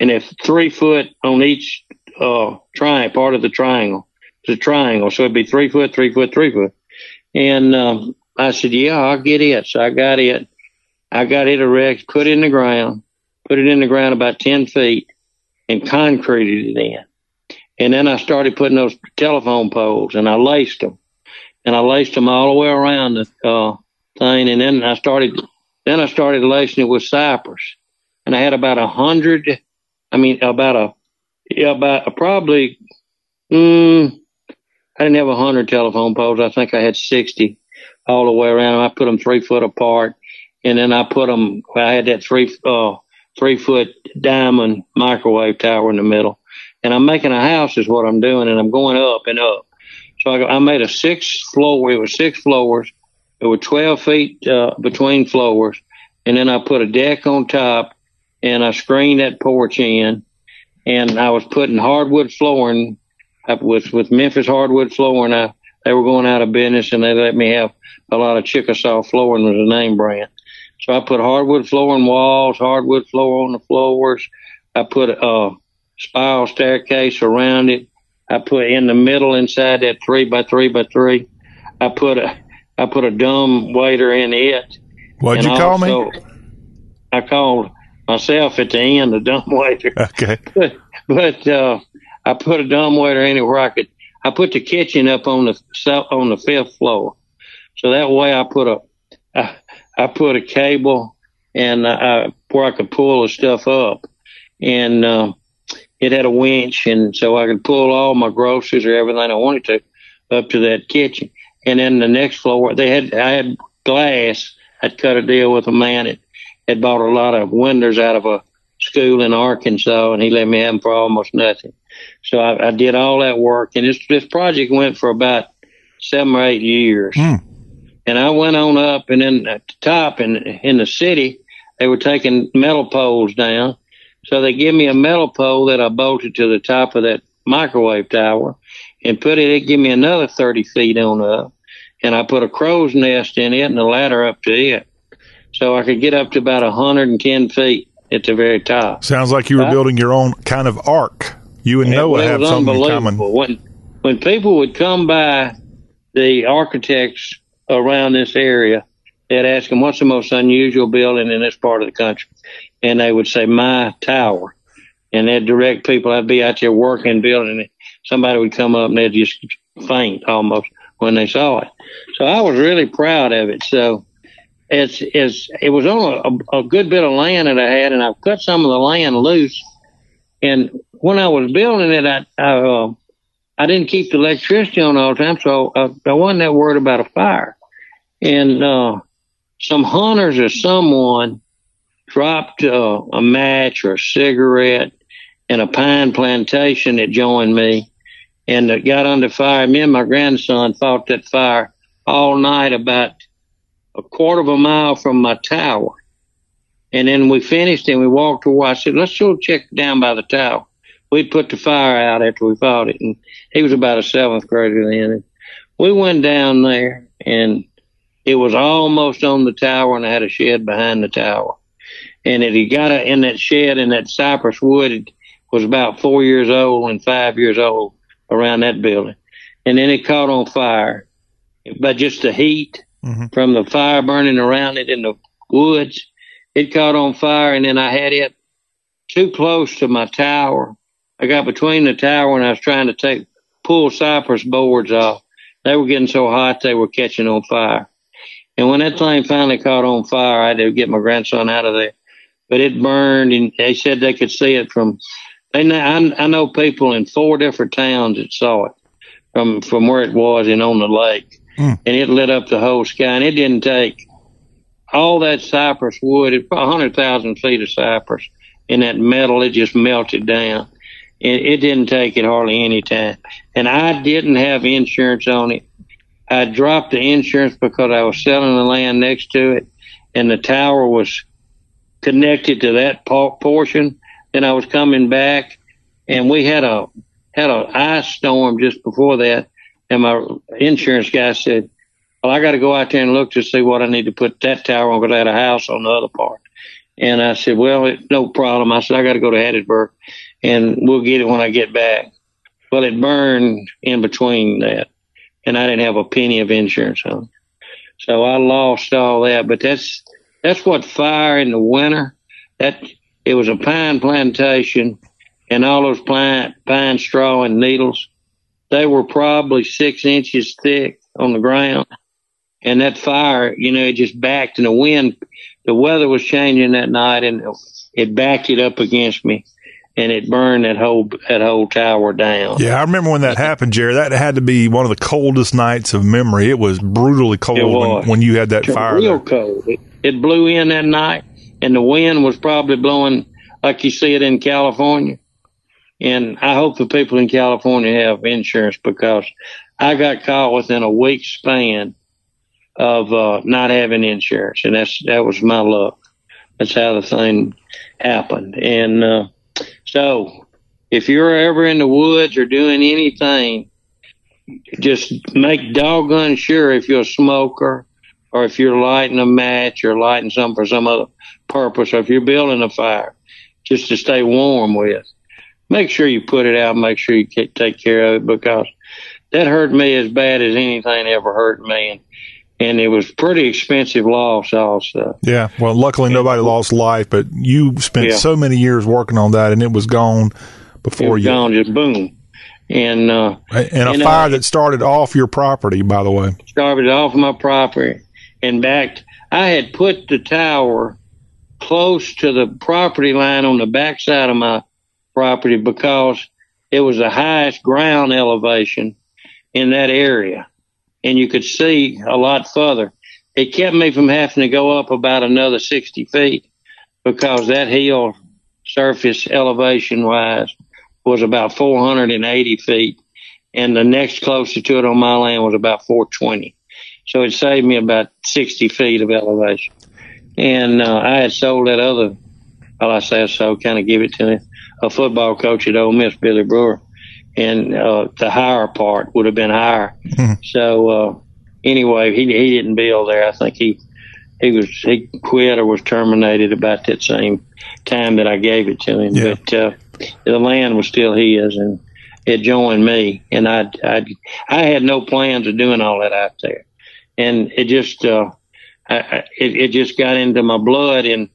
and it's three foot on each, uh, triangle, part of the triangle. A triangle. So it'd be three foot, three foot, three foot. And, um, I said, yeah, I'll get it. So I got it. I got it erect, put it in the ground, put it in the ground about 10 feet and concreted it in. And then I started putting those telephone poles and I laced them and I laced them all the way around the uh, thing. And then I started, then I started lacing it with cypress and I had about a hundred, I mean, about a, yeah, about a, probably, mm, I didn't have a hundred telephone poles. I think I had 60 all the way around. I put them three foot apart and then I put them, I had that three, uh, three foot diamond microwave tower in the middle. And I'm making a house is what I'm doing and I'm going up and up. So I, I made a six floor, it was six floors. It was 12 feet, uh, between floors. And then I put a deck on top and I screened that porch in and I was putting hardwood flooring up with, with Memphis hardwood flooring. I, they were going out of business and they let me have a lot of Chickasaw flooring was a name brand. So I put hardwood flooring walls, hardwood floor on the floors. I put a spiral staircase around it. I put in the middle inside that three by three by three. I put a I put a dumb waiter in it. What'd you call me? I called myself at the end a dumb waiter. Okay. But but uh, I put a dumb waiter in it where I could. I put the kitchen up on the on the fifth floor, so that way I put a I, I put a cable and uh, where I could pull the stuff up, and uh, it had a winch, and so I could pull all my groceries or everything I wanted to up to that kitchen. And then the next floor, they had I had glass. I'd cut a deal with a man that had bought a lot of windows out of a school in Arkansas, and he let me have them for almost nothing. So I, I did all that work, and this this project went for about seven or eight years. Hmm. And I went on up, and then at the top in in the city, they were taking metal poles down. So they give me a metal pole that I bolted to the top of that microwave tower, and put it. It give me another thirty feet on up, and I put a crow's nest in it and a ladder up to it, so I could get up to about hundred and ten feet at the very top. Sounds like you were Huh? building your own kind of ark. You and It Noah have something in common. When when people would come by, the architects around this area, they'd ask them, "What's the most unusual building in this part of the country?" And they would say, "My tower." And they'd direct people. I'd be out there working, building it. Somebody would come up and they'd just faint almost. when they saw it. So I was really proud of it. So it's, it's, it was on a, a good bit of land that I had and I've cut some of the land loose. And when I was building it, I, I, uh, I didn't keep the electricity on all the time. So I, I wasn't that worried about a fire. And, uh, some hunters or someone dropped uh, a match or a cigarette in a pine plantation that joined me and it got under fire. Me and my grandson fought that fire all night about a quarter of a mile from my tower. And then we finished and we walked away. I said, let's go check down by the tower. We put the fire out after we fought it. And he was about a seventh grader then. And we went down there and it was almost on the tower and I had a shed behind the tower. And it had got a, in that shed in that cypress wood, it was about four years old and five years old around that building. And then it caught on fire. by just the heat mm-hmm. from the fire burning around it in the woods, it caught on fire. And then I had it too close to my tower. I got between the tower and I was trying to take, pull cypress boards off. They were getting so hot they were catching on fire. And when that thing finally caught on fire, I had to get my grandson out of there. But it burned, and they said they could see it from. They know, I, I know people in four different towns that saw it from from where it was and on the lake, hmm. and it lit up the whole sky. And it didn't take all that cypress wood, a hundred thousand feet of cypress, and that metal it just melted down. It, it didn't take it hardly any time, and I didn't have insurance on it. I dropped the insurance because I was selling the land next to it, and the tower was connected to that portion. Then I was coming back, and we had a had a ice storm just before that, and my insurance guy said, "Well, I got to go out there and look to see what I need to put that tower on because a house on the other part." And I said, "Well, it, no problem." I said, "I got to go to Hattiesburg, and we'll get it when I get back." Well, it burned in between that, and I didn't have a penny of insurance on it. So I lost all that. But that's that's what fire in the winter. That it was a pine plantation, and all those pine pine straw and needles. They were probably six inches thick on the ground, and that fire, you know, it just backed, and the wind, the weather was changing that night, and it backed it up against me, and it burned that whole that whole tower down. Yeah, I remember when that happened, Jerry. That had to be one of the coldest nights of memory. It was brutally cold It when, when you had that fire. real there. cold. It, it blew in that night, and the wind was probably blowing like you see it in California. And I hope the people in California have insurance because I got caught within a week span of uh, not having insurance, and that's that was my luck. That's how the thing happened. And uh, so, if you're ever in the woods or doing anything, just make doggone sure if you're a smoker or if you're lighting a match or lighting something for some other purpose, or if you're building a fire, just to stay warm with. Make sure you put it out. Make sure you take care of it because that hurt me as bad as anything ever hurt me, and and it was pretty expensive loss also. Yeah. Well, luckily nobody lost life, but you spent Yeah. so many years working on that, and it was gone It before was you. gone, just boom, and uh, And a and, uh, fire that started off your property, by the way. started off my property and back. I had put the tower close to the property line on the backside of my property because it was the highest ground elevation in that area. And you could see a lot further. It kept me from having to go up about another 60 feet because that hill surface elevation wise was about 480 feet. And the next closest to it on my land was about 420. So it saved me about 60 feet of elevation. And uh, I had sold that other, well, I say sold, kind of give it to him, a football coach at Ole Miss, Billy Brewer. And uh, the higher part would have been higher. So uh, anyway, he he didn't build there. I think he he was he quit or was terminated about that same time that I gave it to him. But uh, the land was still his, and it joined me. And I I I had no plans of doing all that out there, and it just uh, I, I, it it just got into my blood, and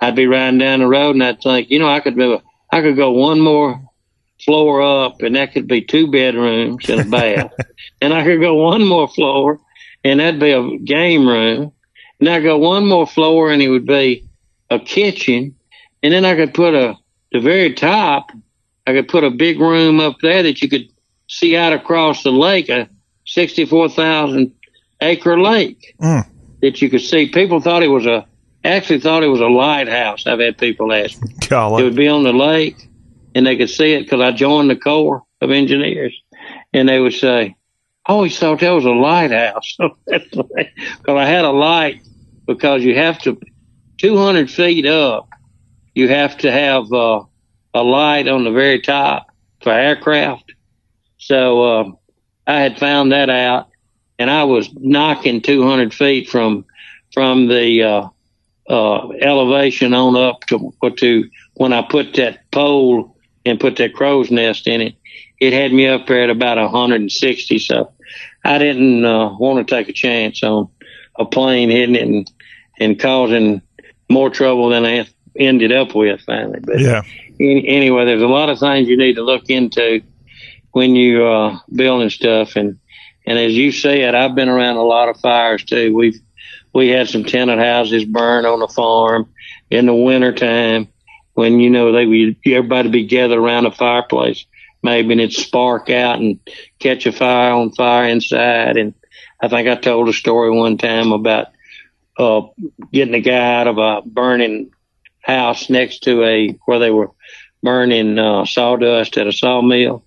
I'd be riding down the road, and I'd think, you know, I could do I could go one more floor up, and that could be two bedrooms and a bath. and I could go one more floor, and that'd be a game room. And I go one more floor, and it would be a kitchen. And then I could put a the very top. I could put a big room up there that you could see out across the lake, a sixty-four thousand acre lake Mm. that you could see. People thought it was a actually thought it was a lighthouse. I've had people ask me. Golly. It would be on the lake, and they could see it because I joined the Corps of Engineers, and they would say, "I always thought that was a lighthouse." Because I had a light because you have to 200 feet up, you have to have uh, a light on the very top for aircraft. So uh, I had found that out, and I was knocking 200 feet from from the uh, uh, elevation on up to to when I put that pole and put that crow's nest in it. It had me up there at about 160, so I didn't uh, want to take a chance on a plane hitting it and, and causing more trouble than I ended up with finally. But Yeah. any, anyway, there's a lot of things you need to look into when you uh building stuff and and as you said, I've been around a lot of fires too. We've we had some tenant houses burn on the farm in the winter time when you know they would everybody be gathered around a fireplace maybe and it'd spark out and catch a fire on fire inside and I think I told a story one time about uh getting a guy out of a burning house next to a where they were burning uh, sawdust at a sawmill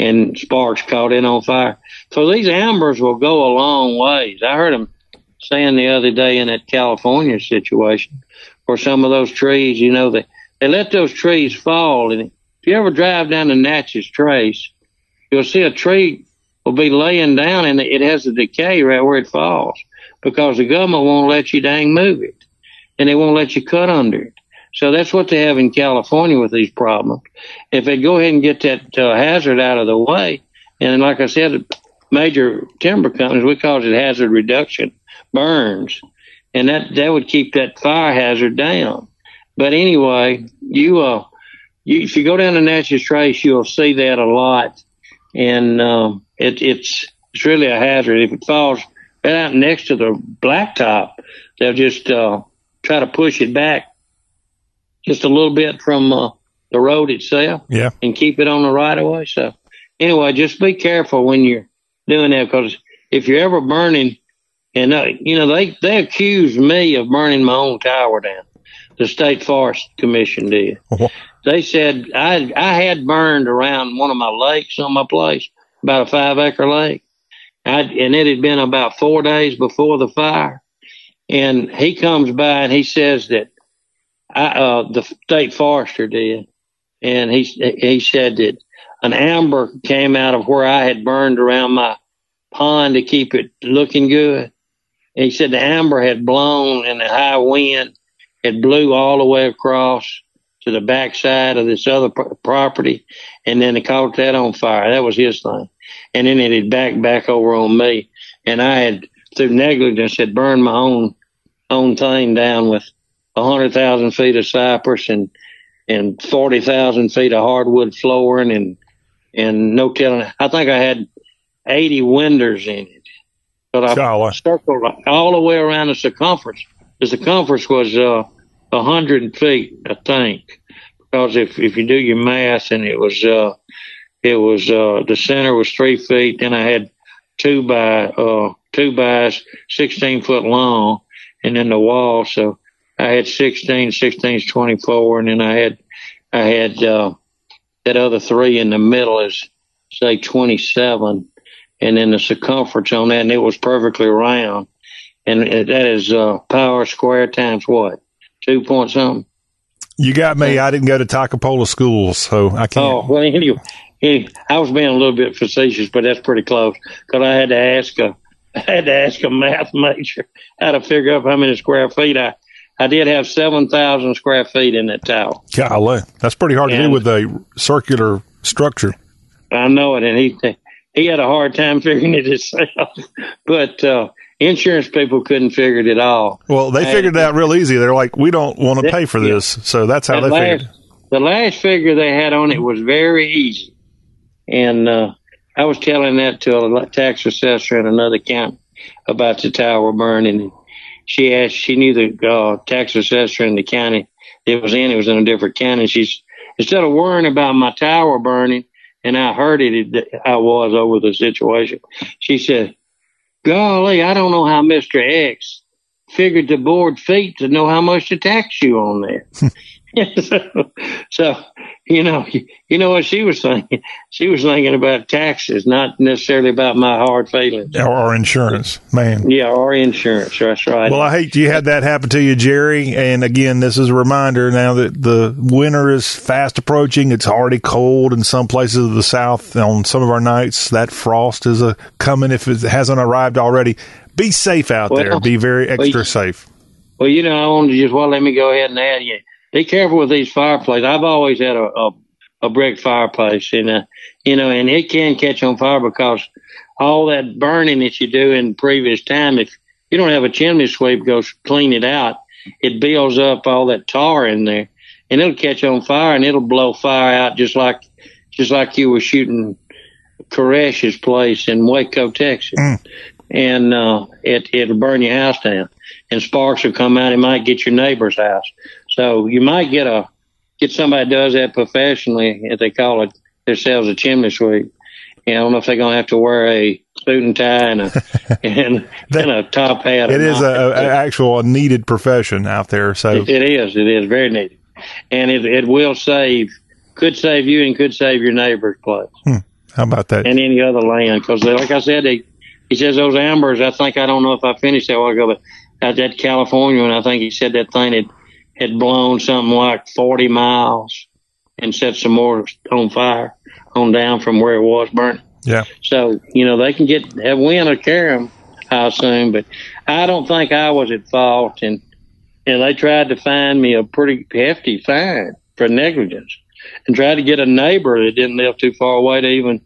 and sparks caught in on fire. So these ambers will go a long ways. I heard them saying the other day in that California situation where some of those trees, you know, they, they let those trees fall. And if you ever drive down the Natchez Trace, you'll see a tree will be laying down and it has a decay right where it falls because the government won't let you dang move it and they won't let you cut under it. So that's what they have in California with these problems. If they go ahead and get that uh, hazard out of the way, and like I said, major timber companies, we call it hazard reduction burns, and that that would keep that fire hazard down. But anyway, you uh, you, if you go down the Natchez Trace, you'll see that a lot, and um, it, it's it's really a hazard. If it falls right out next to the blacktop, they'll just uh, try to push it back just a little bit from uh, the road itself Yeah. and keep it on the right of way. So anyway, just be careful when you're doing that because if you're ever burning, and uh, you know they they accused me of burning my own tower down. The state forest commission did. They said I I had burned around one of my lakes on my place, about a five acre lake, I, and it had been about four days before the fire. And he comes by and he says that I, uh, the state forester did, and he he said that an amber came out of where I had burned around my pond to keep it looking good. And he said the amber had blown in the high wind had blew all the way across to the backside of this other pro- property, and then it caught that on fire. That was his thing, and then it had backed back over on me, and I had through negligence had burned my own own thing down with a hundred thousand feet of cypress and and forty thousand feet of hardwood flooring and and no telling. I think I had eighty windows in it, but I circled all the way around the circumference. The circumference was uh, a hundred feet, I think, because if if you do your math, and it was uh, it was uh, the center was three feet. Then I had two by uh, two by sixteen foot long, and then the wall. So I had 16, 16 is 24, and then I had, I had, uh, that other three in the middle is say 27, and then the circumference on that, and it was perfectly round. And that is, uh, power square times what? Two point something? You got me. I didn't go to Toccopola schools, so I can't. Oh, well, anyway, anyway, I was being a little bit facetious, but that's pretty close because I had to ask a, I had to ask a math major how to figure out how many square feet I, I did have 7,000 square feet in that tower. Golly, that's pretty hard to do with a circular structure. I know it, and he he had a hard time figuring it himself. But uh, insurance people couldn't figure it at all. Well, they figured it out real easy. They're like, we don't want to pay for this, so that's how That they last, figured. the last figure they had on it was very easy. And uh, I was telling that to a tax assessor in another county about the tower burning. She asked, she knew the uh, tax assessor in the county it was in. It was in a different county. She's instead of worrying about my tower burning, and I heard it, it I was over the situation. She said, "Golly, I don't know how Mister X figured the board feet to know how much to tax you on there." so, so, you know, you know what she was thinking? She was thinking about taxes, not necessarily about my hard feelings. Or, or insurance, man. Yeah, or insurance. That's right. Well, I hate you had that happen to you, Jerry. And again, this is a reminder now that the winter is fast approaching. It's already cold in some places of the south. On some of our nights, that frost is a coming if it hasn't arrived already. Be safe out Well, there. Be very extra well, safe. Well, you know, I wanted to just well, let me go ahead and add you. Be careful with these fireplaces. I've always had a a, a brick fireplace, and uh, you know, and it can catch on fire because all that burning that you do in previous time, if you don't have a chimney sweep go clean it out, it builds up all that tar in there, and it'll catch on fire and it'll blow fire out just like just like you were shooting Koresh's place in Waco, Texas and uh, it it'll burn your house down, and sparks will come out. It might get your neighbor's house. So you might get a get somebody that does that professionally. If they call it themselves a chimney sweep. And I don't know if they're gonna have to wear a suit and tie and a and, and a top hat. It is a, not. a, a actual a needed profession out there. So It, it is. It is very needed, and it it will save, could save you, and could save your neighbor's place hmm. how about that? and any other land. Because uh, like I said, they, he says those ambers. I think I don't know if I finished that while ago, but out that California, and I think he said that thing had had blown something like forty miles and set some more on fire on down from where it was burning. Yeah. So you know they can get have wind or carry them, I assume. But I don't think I was at fault, and and they tried to find me a pretty hefty fine for negligence, and tried to get a neighbor that didn't live too far away to even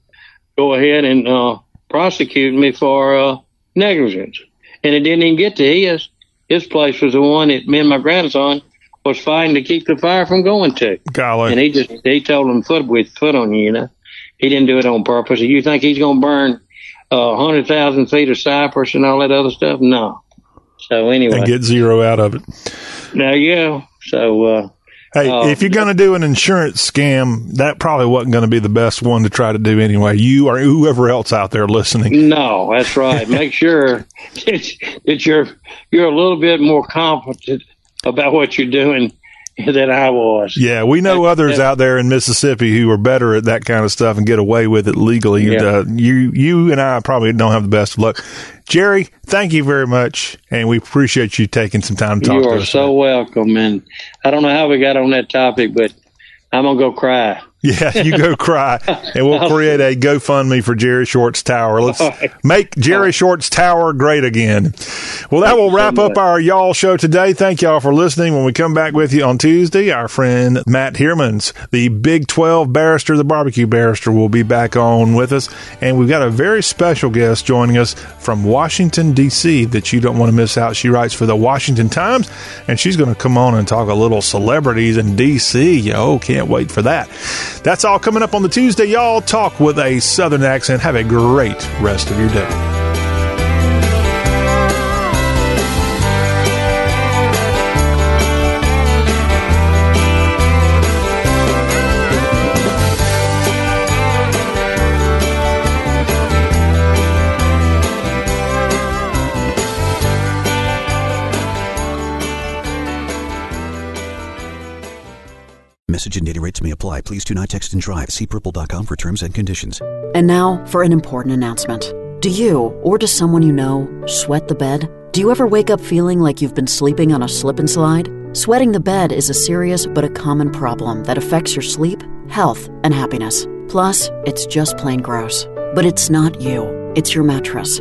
go ahead and uh, prosecute me for uh, negligence. And it didn't even get to his. His place was the one that me and my grandson was fighting to keep the fire from going to. Golly. And he just he told him foot with foot on you, you know. He didn't do it on purpose. You think he's gonna burn a uh, hundred thousand feet of cypress and all that other stuff? No. So anyway, and get zero out of it. now yeah. So uh, Hey, uh, if you're going to do an insurance scam, that probably wasn't going to be the best one to try to do anyway. You or whoever else out there listening. No, that's right. Make sure that, that you're you're a little bit more competent about what you're doing than I was. Yeah, we know others out there in Mississippi who are better at that kind of stuff and get away with it legally. Yeah. Uh, you, you and I probably don't have the best of luck. Jerry, thank you very much, and we appreciate you taking some time to talk to us. You to are us. so welcome, and I don't know how we got on that topic, but I'm gonna go cry. Yeah, you go cry, and we'll create a GoFundMe for Jerry Short's Tower. Let's make Jerry Short's Tower great again. Well, that will wrap up our y'all show today. Thank y'all for listening. When we come back with you on Tuesday, our friend Matt Heermans, the Big 12 barrister, the barbecue barrister, will be back on with us. And we've got a very special guest joining us from Washington, D.C., that you don't want to miss out. She writes for the Washington Times, and she's going to come on and talk a little celebrities in D.C. Oh, can't wait for that. That's all coming up on the Tuesday. Y'all talk with a Southern accent. Have a great rest of your day. Message and data rates may apply. Please do not text and drive. See purple.com for terms and conditions. And now for an important announcement. Do you, or does someone you know, sweat the bed? Do you ever wake up feeling like you've been sleeping on a slip and slide? Sweating the bed is a serious but a common problem that affects your sleep, health, and happiness. Plus, it's just plain gross. But it's not you, it's your mattress.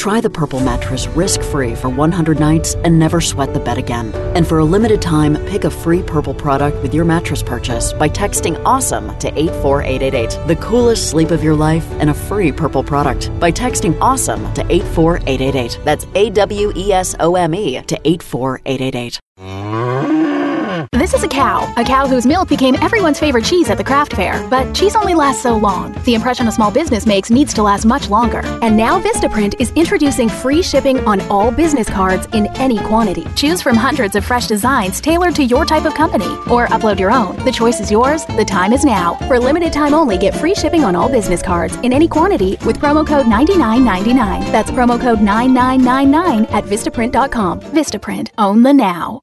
Try the Purple mattress risk free for 100 nights and never sweat the bed again. And for a limited time, pick a free Purple product with your mattress purchase by texting AWESOME to 84888. The coolest sleep of your life and a free Purple product by texting AWESOME to 84888. That's A W E S O M E to 84888. This is a cow, a cow whose milk became everyone's favorite cheese at the craft fair. But cheese only lasts so long. The impression a small business makes needs to last much longer. And now Vistaprint is introducing free shipping on all business cards in any quantity. Choose from hundreds of fresh designs tailored to your type of company, or upload your own. The choice is yours. The time is now. For limited time only, get free shipping on all business cards in any quantity with promo code 9999. That's promo code 9999 at Vistaprint.com. Vistaprint. Own the now.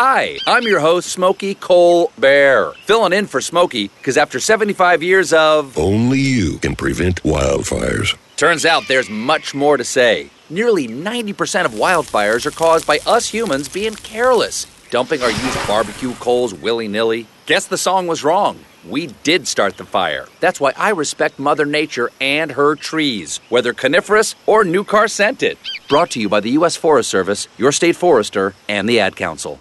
Hi, I'm your host, Smokey Cole Bear, filling in for Smokey because after 75 years of. Only you can prevent wildfires. Turns out there's much more to say. Nearly 90% of wildfires are caused by us humans being careless, dumping our used barbecue coals willy nilly. Guess the song was wrong. We did start the fire. That's why I respect Mother Nature and her trees, whether coniferous or new car scented. Brought to you by the U.S. Forest Service, your state forester, and the Ad Council.